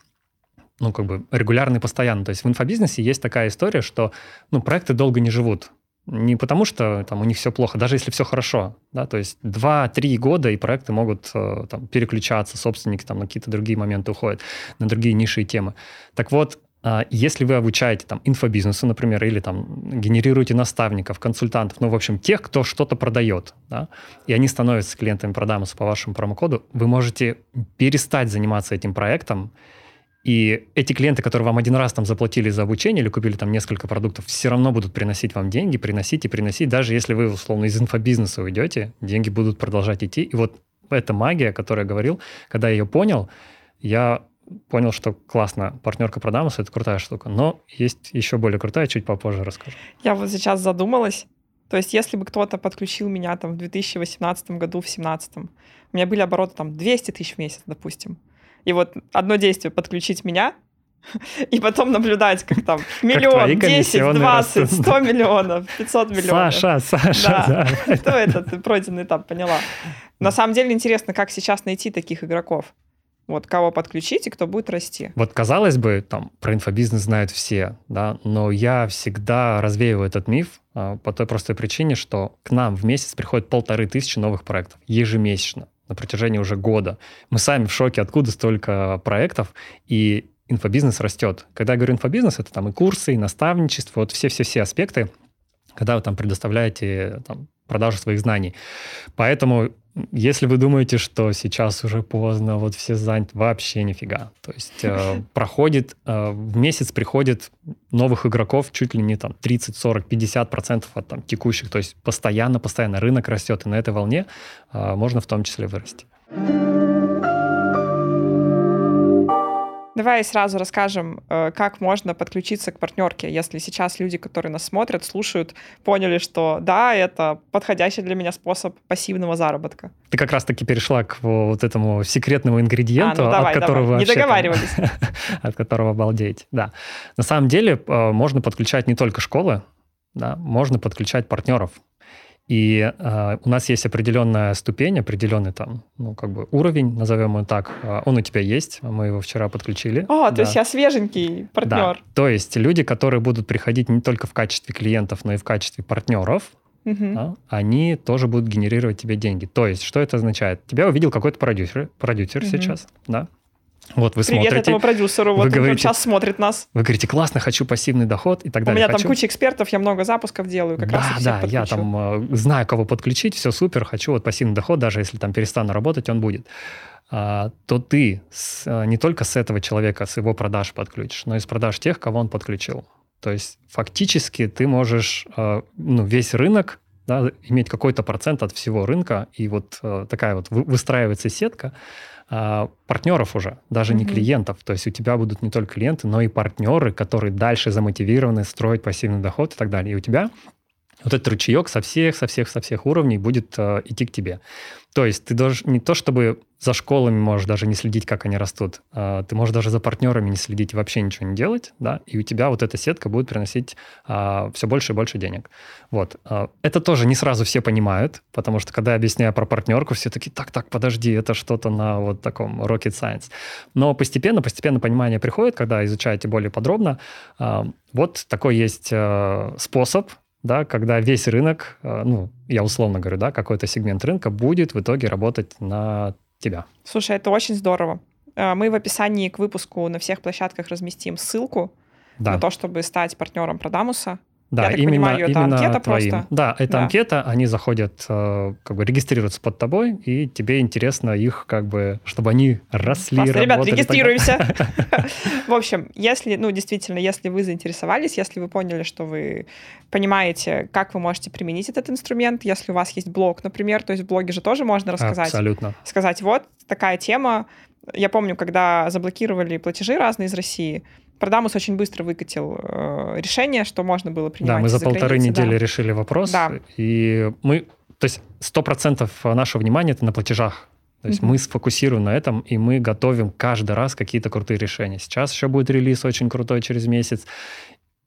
ну, как бы регулярно и постоянно. То есть в инфобизнесе есть такая история, что ну, проекты долго не живут. Не потому, что там у них все плохо, даже если все хорошо. Да? То есть 2-3 года, и проекты могут э, там, переключаться, собственники там, на какие-то другие моменты уходят, на другие ниши и темы. Так вот, а, если вы обучаете там инфобизнесу, например, или там генерируете наставников, консультантов, ну, в общем, тех, кто что-то продает, да, и они становятся клиентами Продамуса по вашему промокоду, вы можете перестать заниматься этим проектом, и эти клиенты, которые вам один раз там заплатили за обучение или купили там несколько продуктов, все равно будут приносить вам деньги, приносить и приносить. Даже если вы, условно, из инфобизнеса уйдете, деньги будут продолжать идти. И вот эта магия, о которой я говорил, когда я ее понял, я понял, что классно, партнерка Продамуса — это крутая штука. Но есть еще более крутая, чуть попозже расскажу. Я вот сейчас задумалась. То есть, если бы кто-то подключил меня там в 2018 году, в 2017, у меня были обороты там 200 тысяч в месяц, допустим. И вот одно действие — подключить меня, и потом наблюдать, как там миллион, твои 10, комиссионные 20, растут. 100 миллионов, 500 миллионов. Саша, Саша, Да. да. Кто это? Ты пройденный этап, поняла. На самом деле интересно, как сейчас найти таких игроков. Вот кого подключить и кто будет расти. Вот казалось бы, там про инфобизнес знают все, да, но я всегда развеиваю этот миф а, по той простой причине, что к нам в месяц приходит полторы тысячи новых проектов ежемесячно на протяжении уже года. Мы сами в шоке, откуда столько проектов, и инфобизнес растет. Когда я говорю инфобизнес, это там и курсы, и наставничество, вот все-все-все аспекты, когда вы там предоставляете там, продажу своих знаний. Поэтому если вы думаете, что сейчас уже поздно, вот все заняты, вообще нифига. То есть э, проходит, э, в месяц приходит новых игроков чуть ли не там 30, 40, 50 процентов от там, текущих. То есть постоянно, постоянно рынок растет, и на этой волне э, можно в том числе вырасти. Давай сразу расскажем, э, как можно подключиться к партнерке, если сейчас люди, которые нас смотрят, слушают, поняли, что да, это подходящий для меня способ пассивного заработка. Ты как раз-таки перешла к вот этому секретному ингредиенту, а, ну давай, от которого давай. Не договаривались. от которого обалдеть, да. На самом деле э, можно подключать не только школы, да, можно подключать партнеров. И э, у нас есть определенная ступень, определенный там, ну, как бы уровень, назовем его так. Э, он у тебя есть, мы его вчера подключили. О, да. то есть я свеженький партнер. Да. То есть люди, которые будут приходить не только в качестве клиентов, но и в качестве партнеров, угу. да, они тоже будут генерировать тебе деньги. То есть, что это означает? Тебя увидел какой-то продюсер, продюсер угу. сейчас, да, вот вы Привет смотрите. этому продюсеру, вот вы он говорите, сейчас смотрит нас. Вы говорите, классно, хочу пассивный доход и так далее. У меня хочу... там куча экспертов, я много запусков делаю, как да, раз и Да, я там э, знаю, кого подключить, все супер, хочу вот пассивный доход, даже если там перестану работать, он будет. А, то ты с, э, не только с этого человека, с его продаж подключишь, но и с продаж тех, кого он подключил. То есть фактически ты можешь э, ну, весь рынок да, иметь какой-то процент от всего рынка, и вот э, такая вот выстраивается сетка, а, партнеров уже, даже mm-hmm. не клиентов. То есть у тебя будут не только клиенты, но и партнеры, которые дальше замотивированы строить пассивный доход и так далее. И у тебя вот этот ручеек со всех, со всех, со всех уровней будет э, идти к тебе. То есть ты должен не то, чтобы за школами можешь даже не следить, как они растут, э, ты можешь даже за партнерами не следить и вообще ничего не делать, да, и у тебя вот эта сетка будет приносить э, все больше и больше денег. Вот. Э, это тоже не сразу все понимают, потому что когда я объясняю про партнерку, все такие, так, так, подожди, это что-то на вот таком rocket science. Но постепенно, постепенно понимание приходит, когда изучаете более подробно. Э, вот такой есть э, способ, да, когда весь рынок, э, ну, я условно говорю, да, какой-то сегмент рынка будет в итоге работать на тебя. Слушай, это очень здорово. Э, мы в описании к выпуску на всех площадках разместим ссылку да. на то, чтобы стать партнером Продамуса. Да, Я так именно, понимаю, это именно анкета твоим. просто? Да, это да. анкета, они заходят, э, как бы регистрируются под тобой, и тебе интересно их, как бы, чтобы они росли, Классно, ребят, регистрируемся. В общем, если, ну, действительно, если вы заинтересовались, если вы поняли, что вы понимаете, как вы можете применить этот инструмент, если у вас есть блог, например, то есть в блоге же тоже можно рассказать. Абсолютно. Сказать, вот такая тема, я помню, когда заблокировали платежи разные из России, Продамус очень быстро выкатил э, решение, что можно было принимать. Да, мы за, полторы границей, недели да. решили вопрос. Да. И мы, то есть сто процентов нашего внимания это на платежах. То есть mm-hmm. мы сфокусируем на этом, и мы готовим каждый раз какие-то крутые решения. Сейчас еще будет релиз очень крутой через месяц.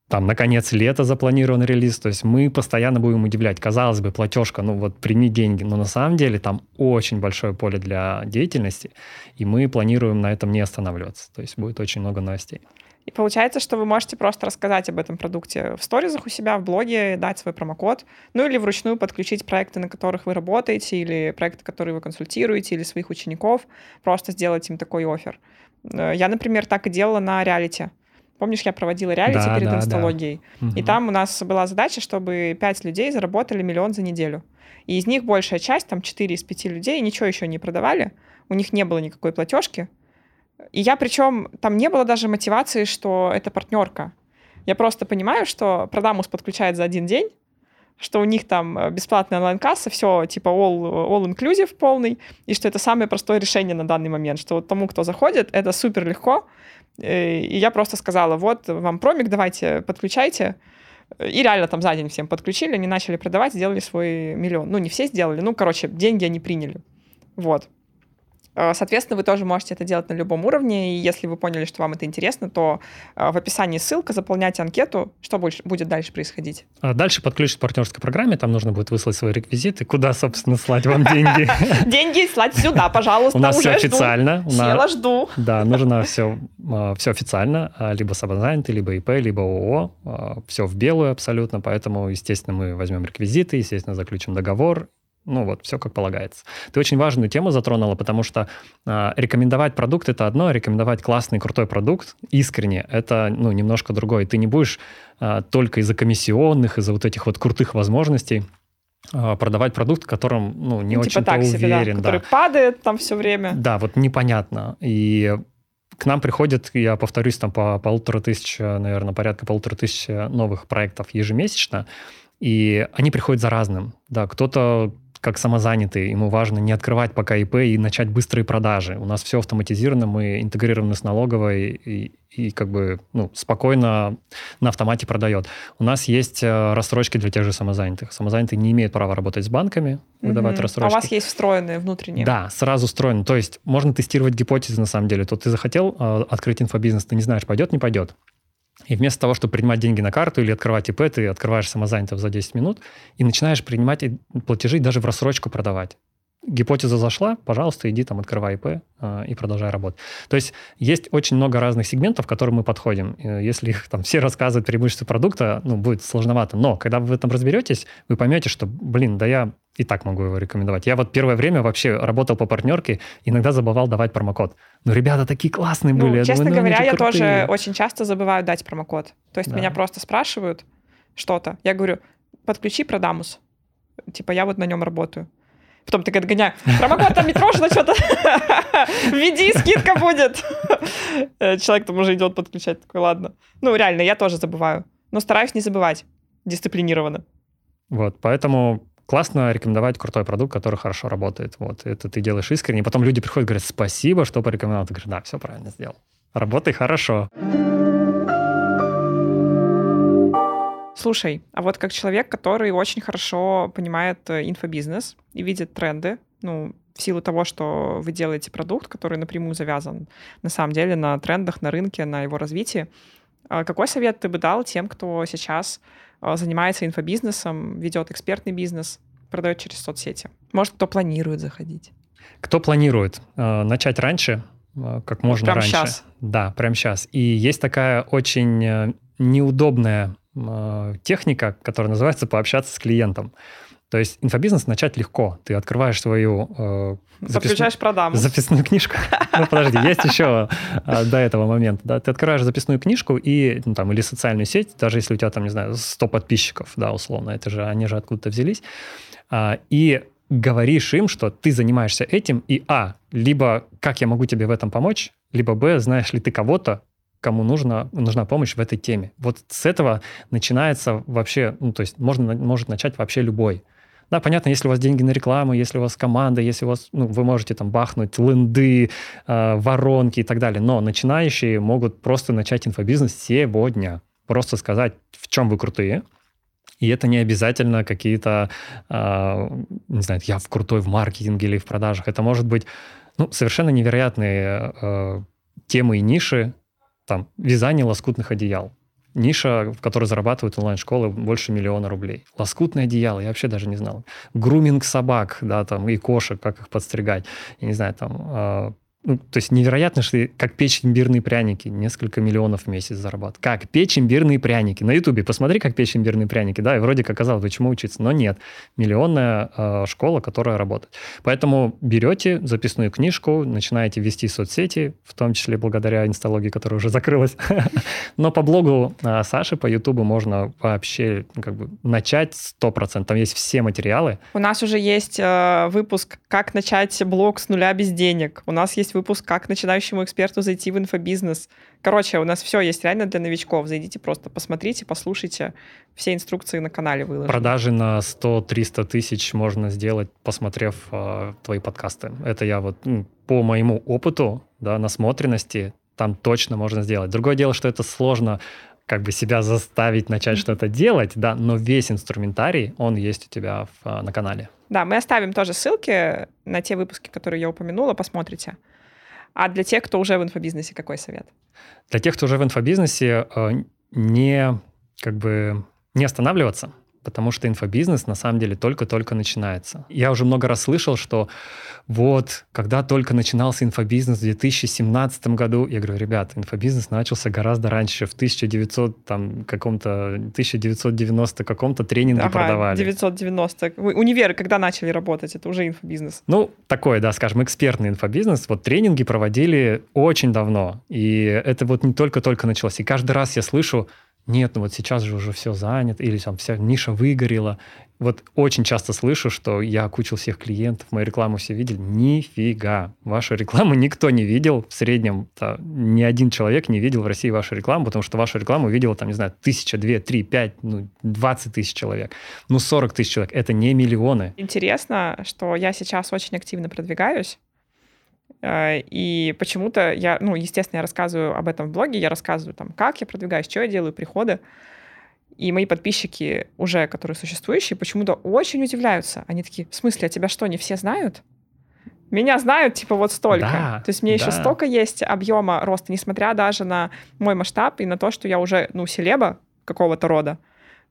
Там, наконец, лето запланирован релиз. То есть мы постоянно будем удивлять. Казалось бы, платежка, ну вот прими деньги. Но на самом деле там очень большое поле для деятельности, и мы планируем на этом не останавливаться. То есть будет очень много новостей. И получается, что вы можете просто рассказать об этом продукте в сторизах у себя, в блоге, дать свой промокод, ну или вручную подключить проекты, на которых вы работаете, или проекты, которые вы консультируете, или своих учеников, просто сделать им такой офер. Э, я, например, так и делала на реалити. Помнишь, я проводила реалити да, перед да, инсталогией? Да. И там у нас была задача, чтобы пять людей заработали миллион за неделю. И из них большая часть, там 4 из 5 людей, ничего еще не продавали, у них не было никакой платежки, и я причем, там не было даже мотивации, что это партнерка. Я просто понимаю, что Продамус подключает за один день, что у них там э, бесплатная онлайн-касса, все типа all, all inclusive полный, и что это самое простое решение на данный момент, что вот тому, кто заходит, это супер легко. Э, и я просто сказала, вот вам промик, давайте подключайте. И реально там за день всем подключили, они начали продавать, сделали свой миллион. Ну, не все сделали, ну, короче, деньги они приняли. Вот. Э, соответственно, вы тоже можете это делать на любом уровне, и если вы поняли, что вам это интересно, то э, в описании ссылка, заполняйте анкету, что будет дальше происходить. А дальше подключить к партнерской программе, там нужно будет выслать свои реквизиты, куда, собственно, слать вам деньги. Деньги слать сюда, пожалуйста, У нас все официально. Села, жду. Да, нужно все, все официально, либо самозанятый, либо ИП, либо ООО, все в белую абсолютно, поэтому, естественно, мы возьмем реквизиты, естественно, заключим договор, ну вот, все как полагается. Ты очень важную тему затронула, потому что э, рекомендовать продукт это одно, а рекомендовать классный, крутой продукт искренне это ну, немножко другое. Ты не будешь э, только из-за комиссионных, из-за вот этих вот крутых возможностей а, продавать продукт, в котором ну, не ну, типа очень-то так себе, уверен. Да, который да. падает там все время. Да, вот непонятно. И к нам приходят, я повторюсь, там по полутора тысяч, наверное, порядка полутора тысяч новых проектов ежемесячно, и они приходят за разным. Да, кто-то как самозанятый, ему важно не открывать пока ИП и начать быстрые продажи. У нас все автоматизировано, мы интегрированы с налоговой и, и как бы ну, спокойно на автомате продает. У нас есть э, рассрочки для тех же самозанятых. Самозанятые не имеют права работать с банками, выдавать угу. рассрочки. А у вас есть встроенные внутренние? Да, сразу встроены. То есть можно тестировать гипотезы на самом деле. То ты захотел э, открыть инфобизнес, ты не знаешь, пойдет, не пойдет. И вместо того, чтобы принимать деньги на карту или открывать ИП, ты открываешь самозанятого за 10 минут и начинаешь принимать платежи даже в рассрочку продавать. Гипотеза зашла, пожалуйста, иди там, открывай ИП э, и продолжай работать. То есть есть очень много разных сегментов, к которым мы подходим. Если их там все рассказывают преимущества продукта, ну, будет сложновато. Но когда вы в этом разберетесь, вы поймете, что, блин, да я и так могу его рекомендовать. Я вот первое время вообще работал по партнерке, иногда забывал давать промокод. Но ребята такие классные были. Ну, честно думаю, ну, говоря, я крутые. тоже очень часто забываю дать промокод. То есть да. меня просто спрашивают что-то. Я говорю, подключи Продамус. Типа я вот на нем работаю. Потом ты отгоняю. Промокод там Митрошина что-то. Введи, скидка будет. Э, человек там уже идет подключать. Такой, ладно. Ну, реально, я тоже забываю. Но стараюсь не забывать дисциплинированно. Вот, поэтому классно рекомендовать крутой продукт, который хорошо работает. Вот, это ты делаешь искренне. Потом люди приходят и говорят, спасибо, что порекомендовал. Ты говоришь, да, все правильно сделал. Работай хорошо. Слушай, а вот как человек, который очень хорошо понимает э, инфобизнес и видит тренды, ну, в силу того, что вы делаете продукт, который напрямую завязан на самом деле на трендах, на рынке, на его развитии, а какой совет ты бы дал тем, кто сейчас а, занимается инфобизнесом, ведет экспертный бизнес, продает через соцсети. Может, кто планирует заходить? Кто планирует э, начать раньше, э, как можно прямо раньше. сейчас. Да, прямо сейчас. И есть такая очень э, неудобная э, техника, которая называется пообщаться с клиентом. То есть инфобизнес начать легко. Ты открываешь свою э, записную, продам. записную книжку. Ну, подожди, есть еще э, до этого момента. Да? Ты открываешь записную книжку и, ну, там, или социальную сеть, даже если у тебя там, не знаю, 100 подписчиков, да, условно, это же, они же откуда-то взялись, э, и говоришь им, что ты занимаешься этим, и а, либо как я могу тебе в этом помочь, либо б, знаешь ли ты кого-то, кому нужна, нужна помощь в этой теме. Вот с этого начинается вообще, ну, то есть можно, может начать вообще любой. Да, понятно, если у вас деньги на рекламу, если у вас команда, если у вас, ну, вы можете там бахнуть ленды, э, воронки и так далее, но начинающие могут просто начать инфобизнес сегодня. Просто сказать, в чем вы крутые, и это не обязательно какие-то, э, не знаю, я в крутой в маркетинге или в продажах. Это может быть ну, совершенно невероятные э, темы и ниши, там, вязание лоскутных одеял ниша, в которой зарабатывают онлайн-школы больше миллиона рублей. Лоскутное одеяло, я вообще даже не знал. Груминг собак, да, там, и кошек, как их подстригать. Я не знаю, там, а, ну, то есть невероятно, что как печь имбирные пряники, несколько миллионов в месяц зарабатывать. Как печь имбирные пряники. На Ютубе посмотри, как печь имбирные пряники, да, и вроде как казалось, почему учиться, но нет. Миллионная э, школа, которая работает. Поэтому берете записную книжку, начинаете вести соцсети, в том числе благодаря инсталогии, которая уже закрылась. Но по блогу э, Саши, по Ютубу можно вообще как бы начать 100%. Там есть все материалы. У нас уже есть э, выпуск «Как начать блог с нуля без денег». У нас есть есть выпуск «Как начинающему эксперту зайти в инфобизнес». Короче, у нас все есть реально для новичков. Зайдите просто, посмотрите, послушайте. Все инструкции на канале выложены. Продажи на 100-300 тысяч можно сделать, посмотрев э, твои подкасты. Это я вот ну, по моему опыту, да, насмотренности, там точно можно сделать. Другое дело, что это сложно как бы себя заставить начать что-то делать, да, но весь инструментарий, он есть у тебя в, а, на канале. Да, мы оставим тоже ссылки на те выпуски, которые я упомянула, посмотрите. А для тех, кто уже в инфобизнесе, какой совет? Для тех, кто уже в инфобизнесе, э, не как бы не останавливаться, потому что инфобизнес на самом деле только-только начинается. Я уже много раз слышал, что вот, когда только начинался инфобизнес в 2017 году, я говорю, ребят, инфобизнес начался гораздо раньше, в 1900 там каком-то 1990 каком-то тренинге ага, продавали. 990. Универы когда начали работать, это уже инфобизнес. Ну, такой, да, скажем, экспертный инфобизнес. Вот тренинги проводили очень давно, и это вот не только-только началось. И каждый раз я слышу, нет, ну вот сейчас же уже все занято, или там вся ниша выгорела. Вот очень часто слышу, что я окучил всех клиентов, мою рекламу все видели. Нифига. Вашу рекламу никто не видел. В среднем ни один человек не видел в России вашу рекламу, потому что вашу рекламу видела, там, не знаю, тысяча, две, три, пять, ну, двадцать тысяч человек. Ну, сорок тысяч человек. Это не миллионы. Интересно, что я сейчас очень активно продвигаюсь. Э, и почему-то я, ну, естественно, я рассказываю об этом в блоге, я рассказываю там, как я продвигаюсь, что я делаю, приходы. И мои подписчики уже, которые существующие, почему-то очень удивляются. Они такие, в смысле, а тебя что, не все знают? Меня знают, типа, вот столько. Да, То есть мне да. еще столько есть объема роста, несмотря даже на мой масштаб и на то, что я уже, ну, селеба какого-то рода.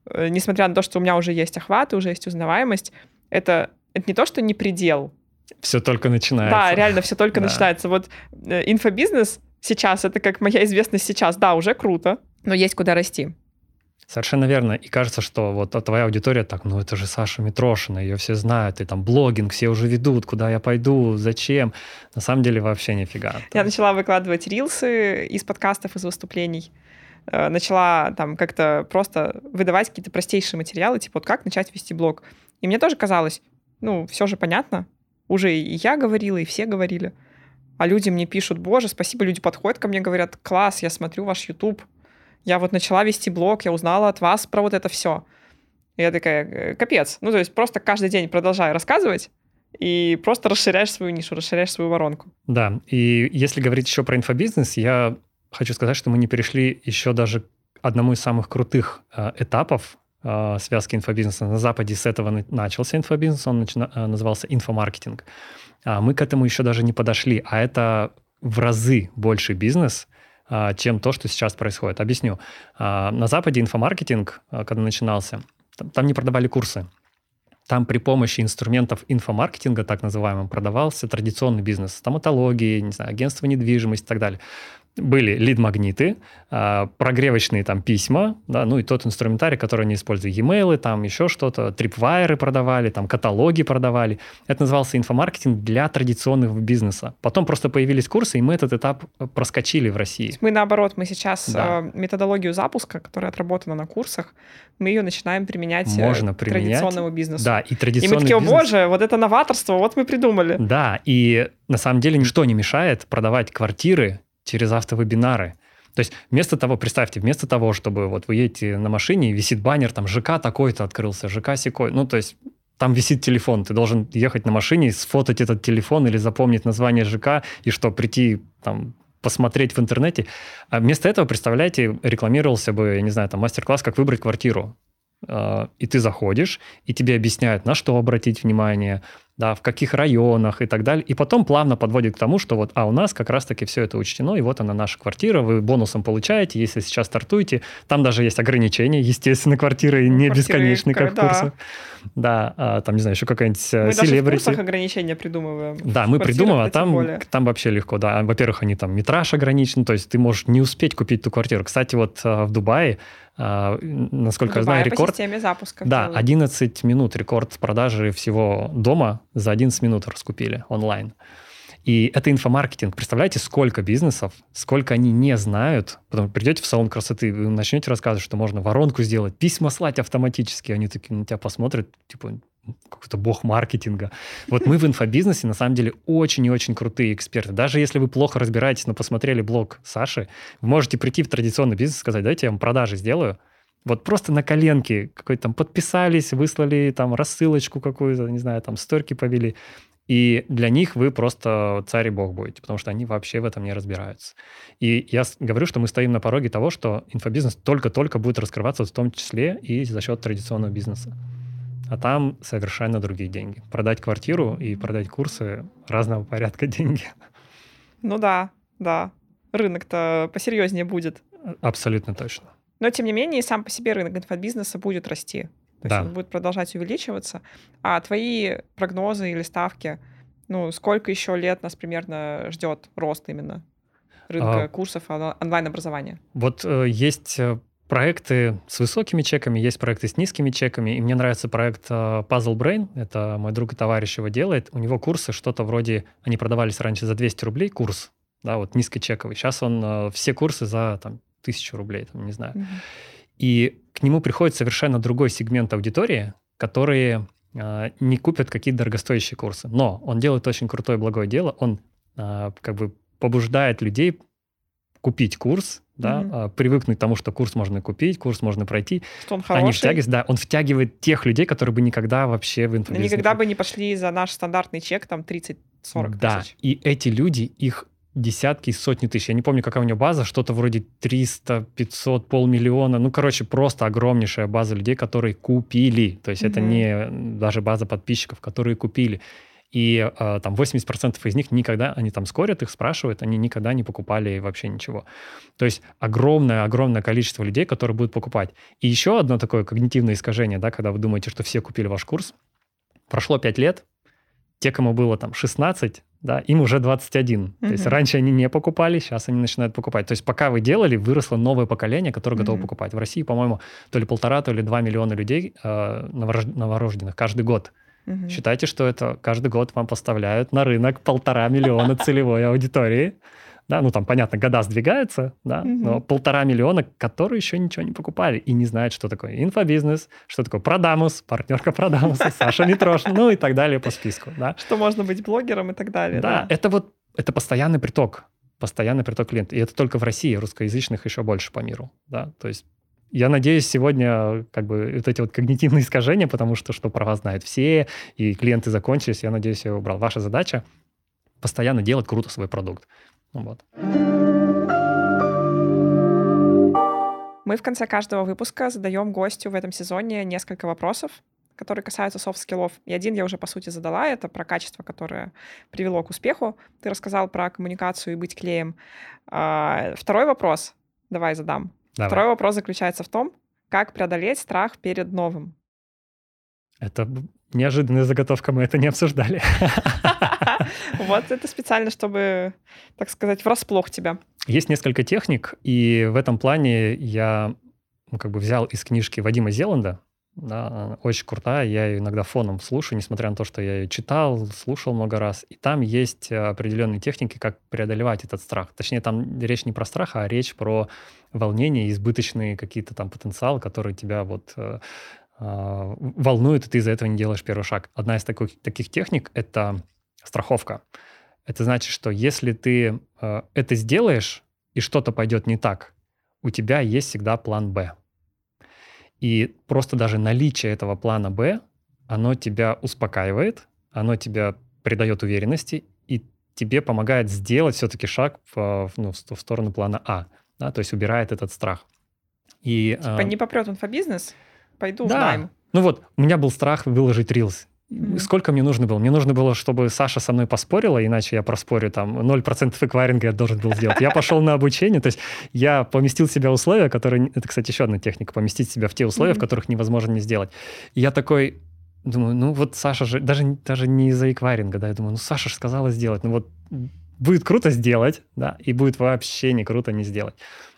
Э, несмотря на то, что у меня уже есть охват, уже есть узнаваемость, это, это не то, что не предел, все только начинается. Да, реально, все только да. начинается. Вот э, инфобизнес сейчас, это как моя известность сейчас, да, уже круто, но есть куда расти. Совершенно верно. И кажется, что вот твоя аудитория так, ну это же Саша Митрошина, ее все знают, и там блогинг все уже ведут, куда я пойду, зачем. На самом деле вообще нифига. Я начала выкладывать рилсы из подкастов, из выступлений. Э, начала там как-то просто выдавать какие-то простейшие материалы, типа вот как начать вести блог. И мне тоже казалось, ну, все же понятно, уже и я говорила, и все говорили. А люди мне пишут, боже, спасибо, люди подходят ко мне, говорят, класс, я смотрю ваш YouTube, я вот начала вести блог, я узнала от вас про вот это все. И я такая, «Э, капец. Ну, то есть просто каждый день продолжаю рассказывать, и просто расширяешь свою нишу, расширяешь свою воронку. Да, и если говорить еще про инфобизнес, я хочу сказать, что мы не перешли еще даже к одному из самых крутых э, этапов э, связки инфобизнеса. На Западе с этого начался инфобизнес, он начина, э, назывался инфомаркетинг. А мы к этому еще даже не подошли, а это в разы больше бизнес, э, чем то, что сейчас происходит. Объясню. На Западе инфомаркетинг, когда начинался, там, там не продавали курсы. Там при помощи инструментов инфомаркетинга, так называемым, продавался традиционный бизнес, стоматологии, не знаю, агентство недвижимости и так далее были лид-магниты, а, прогревочные там письма, да, ну и тот инструментарий, который они используют, e-mail, там еще что-то, трипвайеры продавали, там каталоги продавали. Это назывался инфомаркетинг для традиционного бизнеса. Потом просто появились курсы, и мы этот этап э, проскочили в России. Мы наоборот, мы сейчас да. Э, методологию запуска, которая отработана на курсах, мы ее начинаем применять э, Можно к применять, традиционному бизнесу. Да, и традиционный И мы такие, о боже, вот это новаторство, вот мы придумали. Да, и на самом деле ничто не мешает продавать квартиры через автовебинары. То есть вместо того, представьте, вместо того, чтобы вот вы едете на машине, висит баннер, там ЖК такой-то открылся, ЖК секой, ну то есть там висит телефон, ты должен ехать на машине, сфотать этот телефон или запомнить название ЖК и что, прийти там посмотреть в интернете. А вместо этого, представляете, рекламировался бы, я не знаю, там мастер-класс, как выбрать квартиру. А, и ты заходишь, и тебе объясняют, на что обратить внимание, да, в каких районах и так далее. И потом плавно подводит к тому, что вот, а у нас как раз-таки все это учтено, и вот она наша квартира, вы бонусом получаете, если сейчас стартуете. Там даже есть ограничения, естественно, квартиры ну, не квартиры, бесконечны, как да. в курсах. Да, а, там, не знаю, еще какая-нибудь э, Мы даже в курсах ограничения придумываем. Да, мы придумываем, а там, там вообще легко, да. Во-первых, они там метраж ограничен, то есть ты можешь не успеть купить ту квартиру. Кстати, вот э, в Дубае Uh, насколько Дубай я знаю, рекорд... по системе запуска. Да, делают. 11 минут рекорд продажи всего дома за 11 минут раскупили онлайн. И это инфомаркетинг. Представляете, сколько бизнесов, сколько они не знают. Потом придете в салон красоты, вы начнете рассказывать, что можно воронку сделать, письма слать автоматически. Они такие на тебя посмотрят, типа, какой-то бог маркетинга. Вот мы в инфобизнесе на самом деле очень и очень крутые эксперты. Даже если вы плохо разбираетесь, но посмотрели блог Саши, вы можете прийти в традиционный бизнес и сказать, дайте я вам продажи сделаю. Вот просто на коленке какой-то там подписались, выслали там рассылочку какую-то, не знаю, там сторки повели. И для них вы просто царь и бог будете, потому что они вообще в этом не разбираются. И я говорю, что мы стоим на пороге того, что инфобизнес только-только будет раскрываться в том числе и за счет традиционного бизнеса. А там совершенно другие деньги. Продать квартиру и продать курсы разного порядка деньги. Ну да, да. Рынок-то посерьезнее будет. Абсолютно точно. Но, тем не менее, сам по себе рынок инфобизнеса будет расти. То да. есть он будет продолжать увеличиваться. А твои прогнозы или ставки, ну, сколько еще лет нас примерно ждет рост именно рынка а, курсов онлайн-образования? Вот э, есть э, проекты с высокими чеками, есть проекты с низкими чеками. И мне нравится проект э, Puzzle Brain. Это мой друг и товарищ его делает. У него курсы что-то вроде... Они продавались раньше за 200 рублей курс, да, вот низкочековый. Сейчас он э, все курсы за там, тысячу рублей, там, не знаю. Mm-hmm. И к нему приходит совершенно другой сегмент аудитории, которые э, не купят какие-то дорогостоящие курсы. Но он делает очень крутое благое дело. Он э, как бы побуждает людей купить курс, да, mm-hmm. привыкнуть к тому, что курс можно купить, курс можно пройти. Что он хороший. Они втягиваются, да, он втягивает тех людей, которые бы никогда вообще в инфобизнес... Никогда бы не пошли за наш стандартный чек, там, 30-40 да, тысяч. и эти люди, их десятки, сотни тысяч. Я не помню, какая у него база, что-то вроде 300, 500, полмиллиона. Ну, короче, просто огромнейшая база людей, которые купили. То есть mm-hmm. это не даже база подписчиков, которые купили. И э, там 80% из них никогда, они там скорят их, спрашивают, они никогда не покупали вообще ничего. То есть огромное-огромное количество людей, которые будут покупать. И еще одно такое когнитивное искажение, да, когда вы думаете, что все купили ваш курс. Прошло 5 лет, те, кому было там 16, да, им уже 21. Mm-hmm. То есть раньше они не покупали, сейчас они начинают покупать. То есть пока вы делали, выросло новое поколение, которое mm-hmm. готово покупать. В России, по-моему, то ли полтора, то ли два миллиона людей э, новорожденных каждый год. Mm-hmm. Считайте, что это каждый год вам поставляют на рынок полтора миллиона целевой аудитории да, ну там, понятно, года сдвигаются, да, угу. но полтора миллиона, которые еще ничего не покупали и не знают, что такое инфобизнес, что такое Продамус, партнерка Продамуса, Саша Митрош, ну и так далее по списку, да. Что можно быть блогером и так далее. Да, это вот, это постоянный приток, постоянный приток клиентов. И это только в России, русскоязычных еще больше по миру, да, то есть я надеюсь, сегодня как бы вот эти вот когнитивные искажения, потому что что про вас знают все, и клиенты закончились, я надеюсь, я убрал. Ваша задача постоянно делать круто свой продукт. Вот. Мы в конце каждого выпуска задаем гостю в этом сезоне несколько вопросов, которые касаются софт-скиллов. И один я уже, по сути, задала. Это про качество, которое привело к успеху. Ты рассказал про коммуникацию и быть клеем. А, второй вопрос давай задам. Давай. Второй вопрос заключается в том, как преодолеть страх перед новым. Это неожиданная заготовка, мы это не обсуждали. Вот это специально, чтобы, так сказать, врасплох тебя. Есть несколько техник, и в этом плане я ну, как бы взял из книжки Вадима Зеланда, да, очень крутая, я ее иногда фоном слушаю, несмотря на то, что я ее читал, слушал много раз. И там есть определенные техники, как преодолевать этот страх. Точнее, там речь не про страх, а речь про волнение, избыточные какие-то там потенциалы, которые тебя вот э, э, волнуют, и ты из-за этого не делаешь первый шаг. Одна из таких, таких техник — это страховка. Это значит, что если ты э, это сделаешь, и что-то пойдет не так, у тебя есть всегда план «Б». И просто даже наличие этого плана «Б», оно тебя успокаивает, оно тебя придает уверенности, и тебе помогает сделать все-таки шаг в, ну, в сторону плана А, да, то есть убирает этот страх. И, типа э, не попрет инфобизнес, пойду да. в найм. Ну вот, у меня был страх выложить рилс. Mm-hmm. Сколько мне нужно было? Мне нужно было, чтобы Саша со мной поспорила, иначе я проспорю, там, 0% эквайринга я должен был сделать. Я пошел на обучение, то есть я поместил в себя условия, которые... Это, кстати, еще одна техника, поместить себя в те условия, mm-hmm. в которых невозможно не сделать. И я такой, думаю, ну вот Саша же, даже, даже не из-за эквайринга, да, я думаю, ну Саша же сказала сделать, ну вот будет круто сделать, да, и будет вообще не круто не сделать.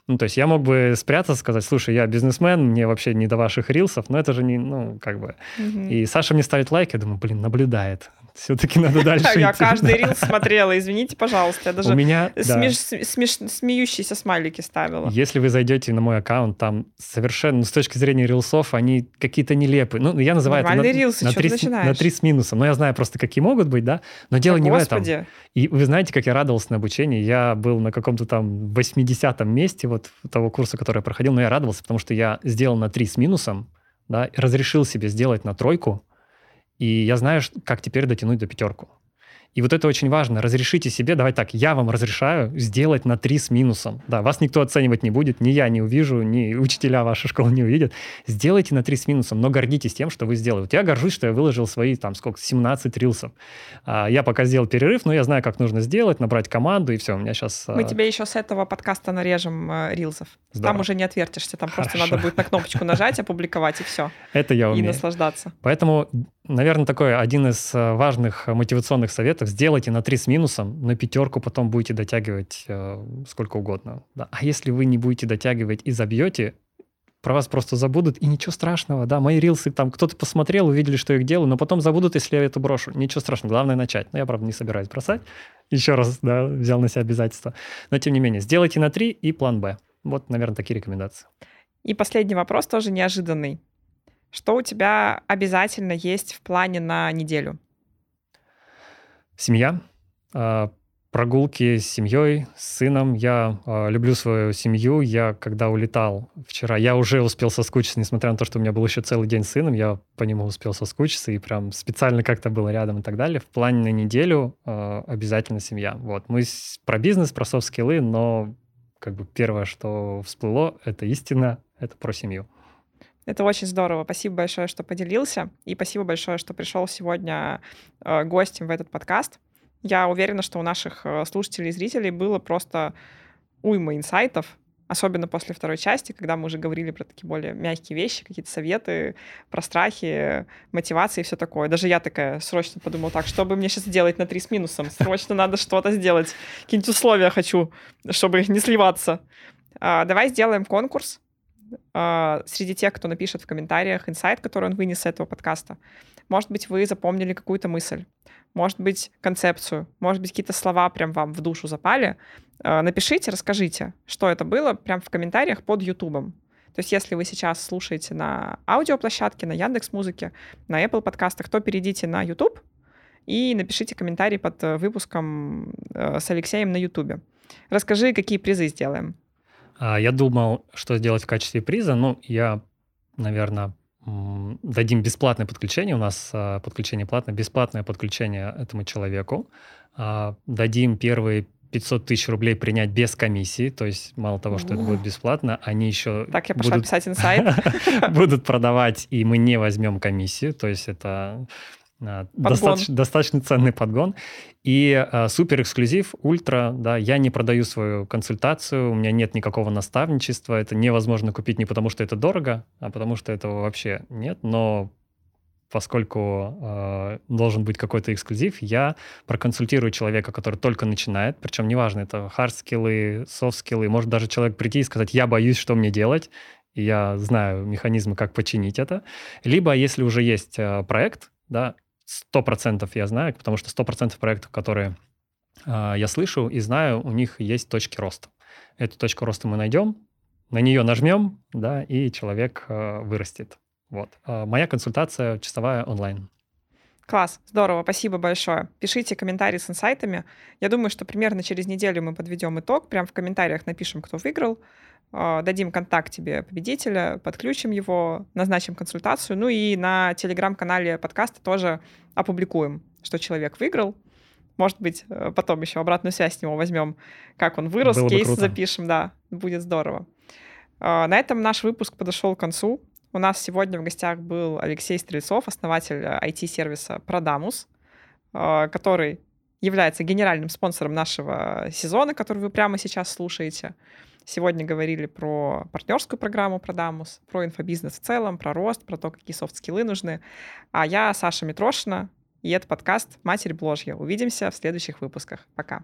Ну, то есть я мог бы спрятаться, сказать, слушай, я бизнесмен, мне вообще не до ваших рилсов, но это же не, ну, как бы. Угу. И Саша мне ставит лайк, я думаю, блин, наблюдает. Все-таки надо дальше Я каждый рилс смотрела, извините, пожалуйста. Я даже У меня, смеющиеся смайлики ставила. Если вы зайдете на мой аккаунт, там совершенно, ну, с точки зрения рилсов, они какие-то нелепые. Ну, я называю это рилсы, на, три, на три с минусом. Но я знаю просто, какие могут быть, да? Но дело не в этом. И вы знаете, как я радовался на обучении? Я был на каком-то там 80-м месте вот того курса, который я проходил, но я радовался, потому что я сделал на три с минусом, да, разрешил себе сделать на тройку, и я знаю, как теперь дотянуть до пятерку. И вот это очень важно. Разрешите себе, давай так, я вам разрешаю сделать на 3 с минусом. Да, вас никто оценивать не будет, ни я не увижу, ни учителя вашей школы не увидят. Сделайте на 3 с минусом, но гордитесь тем, что вы сделали. Вот я горжусь, что я выложил свои, там, сколько, 17 рилсов. А, я пока сделал перерыв, но я знаю, как нужно сделать, набрать команду, и все, у меня сейчас... Мы а... тебе еще с этого подкаста нарежем э, рилсов. Здорово. Там уже не отвертишься, там Хорошо. просто надо будет на кнопочку нажать, опубликовать, и все. Это я умею. И наслаждаться. Поэтому наверное, такой один из э, важных мотивационных советов. Сделайте на 3 с минусом, на пятерку потом будете дотягивать э, сколько угодно. Да. А если вы не будете дотягивать и забьете, про вас просто забудут, и ничего страшного, да, мои рилсы там кто-то посмотрел, увидели, что их делаю, но потом забудут, если я это брошу. Ничего страшного, главное начать. Но я, правда, не собираюсь бросать. Еще раз, да, взял на себя обязательства. Но, тем не менее, сделайте на 3 и план Б. Вот, наверное, такие рекомендации. И последний вопрос тоже неожиданный. Что у тебя обязательно есть в плане на неделю? Семья. А, прогулки с семьей, с сыном. Я э, люблю свою семью. Я, когда улетал вчера, я уже успел соскучиться, несмотря на то, что у меня был еще целый день с сыном, я по нему успел соскучиться и прям специально как-то было рядом и так далее. В плане на неделю э, обязательно семья. Вот. Мы про бизнес, про софт-скиллы, но как бы первое, что всплыло, это истина, это про семью. Это очень здорово. Спасибо большое, что поделился. И спасибо большое, что пришел сегодня э, гостем в этот подкаст. Я уверена, что у наших э, слушателей и зрителей было просто уйма инсайтов, особенно после второй части, когда мы уже говорили про такие более мягкие вещи, какие-то советы про страхи, мотивации и все такое. Даже я такая срочно подумала, так, что бы мне сейчас делать на три с минусом? Срочно надо что-то сделать. Какие-нибудь условия хочу, чтобы не сливаться. А, давай сделаем конкурс среди тех, кто напишет в комментариях инсайт, который он вынес с этого подкаста. Может быть, вы запомнили какую-то мысль может быть, концепцию, может быть, какие-то слова прям вам в душу запали, э, напишите, расскажите, что это было, прям в комментариях под Ютубом. То есть, если вы сейчас слушаете на аудиоплощадке, на Яндекс Музыке, на Apple подкастах, то перейдите на YouTube и напишите комментарий под э, выпуском э, с Алексеем на YouTube. Расскажи, какие призы сделаем. А, я думал, что сделать в качестве приза. Ну, я, наверное, дадим бесплатное подключение, у нас а, подключение платное, бесплатное подключение этому человеку, а, дадим первые 500 тысяч рублей принять без комиссии, то есть мало того, что это будет бесплатно, они еще так я пошла будут, писать инсайт. будут продавать, и мы не возьмем комиссию, то есть это достаточно, достаточно ценный подгон. И а, супер эксклюзив, ультра, да, я не продаю свою консультацию, у меня нет никакого наставничества, это невозможно купить не потому, что это дорого, а потому что этого вообще нет, но поскольку э, должен быть какой-то эксклюзив, я проконсультирую человека, который только начинает, причем неважно, это хард-скиллы, софт-скиллы, может даже человек прийти и сказать, я боюсь, что мне делать, и я знаю механизмы, как починить это. Либо, если уже есть э, проект, да, сто процентов я знаю, потому что сто процентов проектов, которые э, я слышу и знаю, у них есть точки роста. Эту точку роста мы найдем, на нее нажмем, да, и человек э, вырастет. Вот. Э, моя консультация часовая онлайн. Класс, здорово, спасибо большое. Пишите комментарии с инсайтами. Я думаю, что примерно через неделю мы подведем итог. Прям в комментариях напишем, кто выиграл. А, дадим контакт тебе победителя, подключим его, назначим консультацию. Ну и на телеграм-канале подкаста тоже опубликуем, что человек выиграл. Может быть, э, потом еще обратную связь с него возьмем, как он вырос, Было кейс запишем, да, будет здорово. А, на этом наш выпуск подошел к концу. У нас сегодня в гостях был Алексей Стрельцов, основатель IT-сервиса Продамус, а, который является генеральным спонсором нашего сезона, который вы прямо сейчас слушаете. Сегодня говорили про партнерскую программу Продамус, про инфобизнес в целом, про рост, про то, какие софт-скиллы нужны. А я Саша Митрошина, и это подкаст «Матерь Бложья». Увидимся в следующих выпусках. Пока.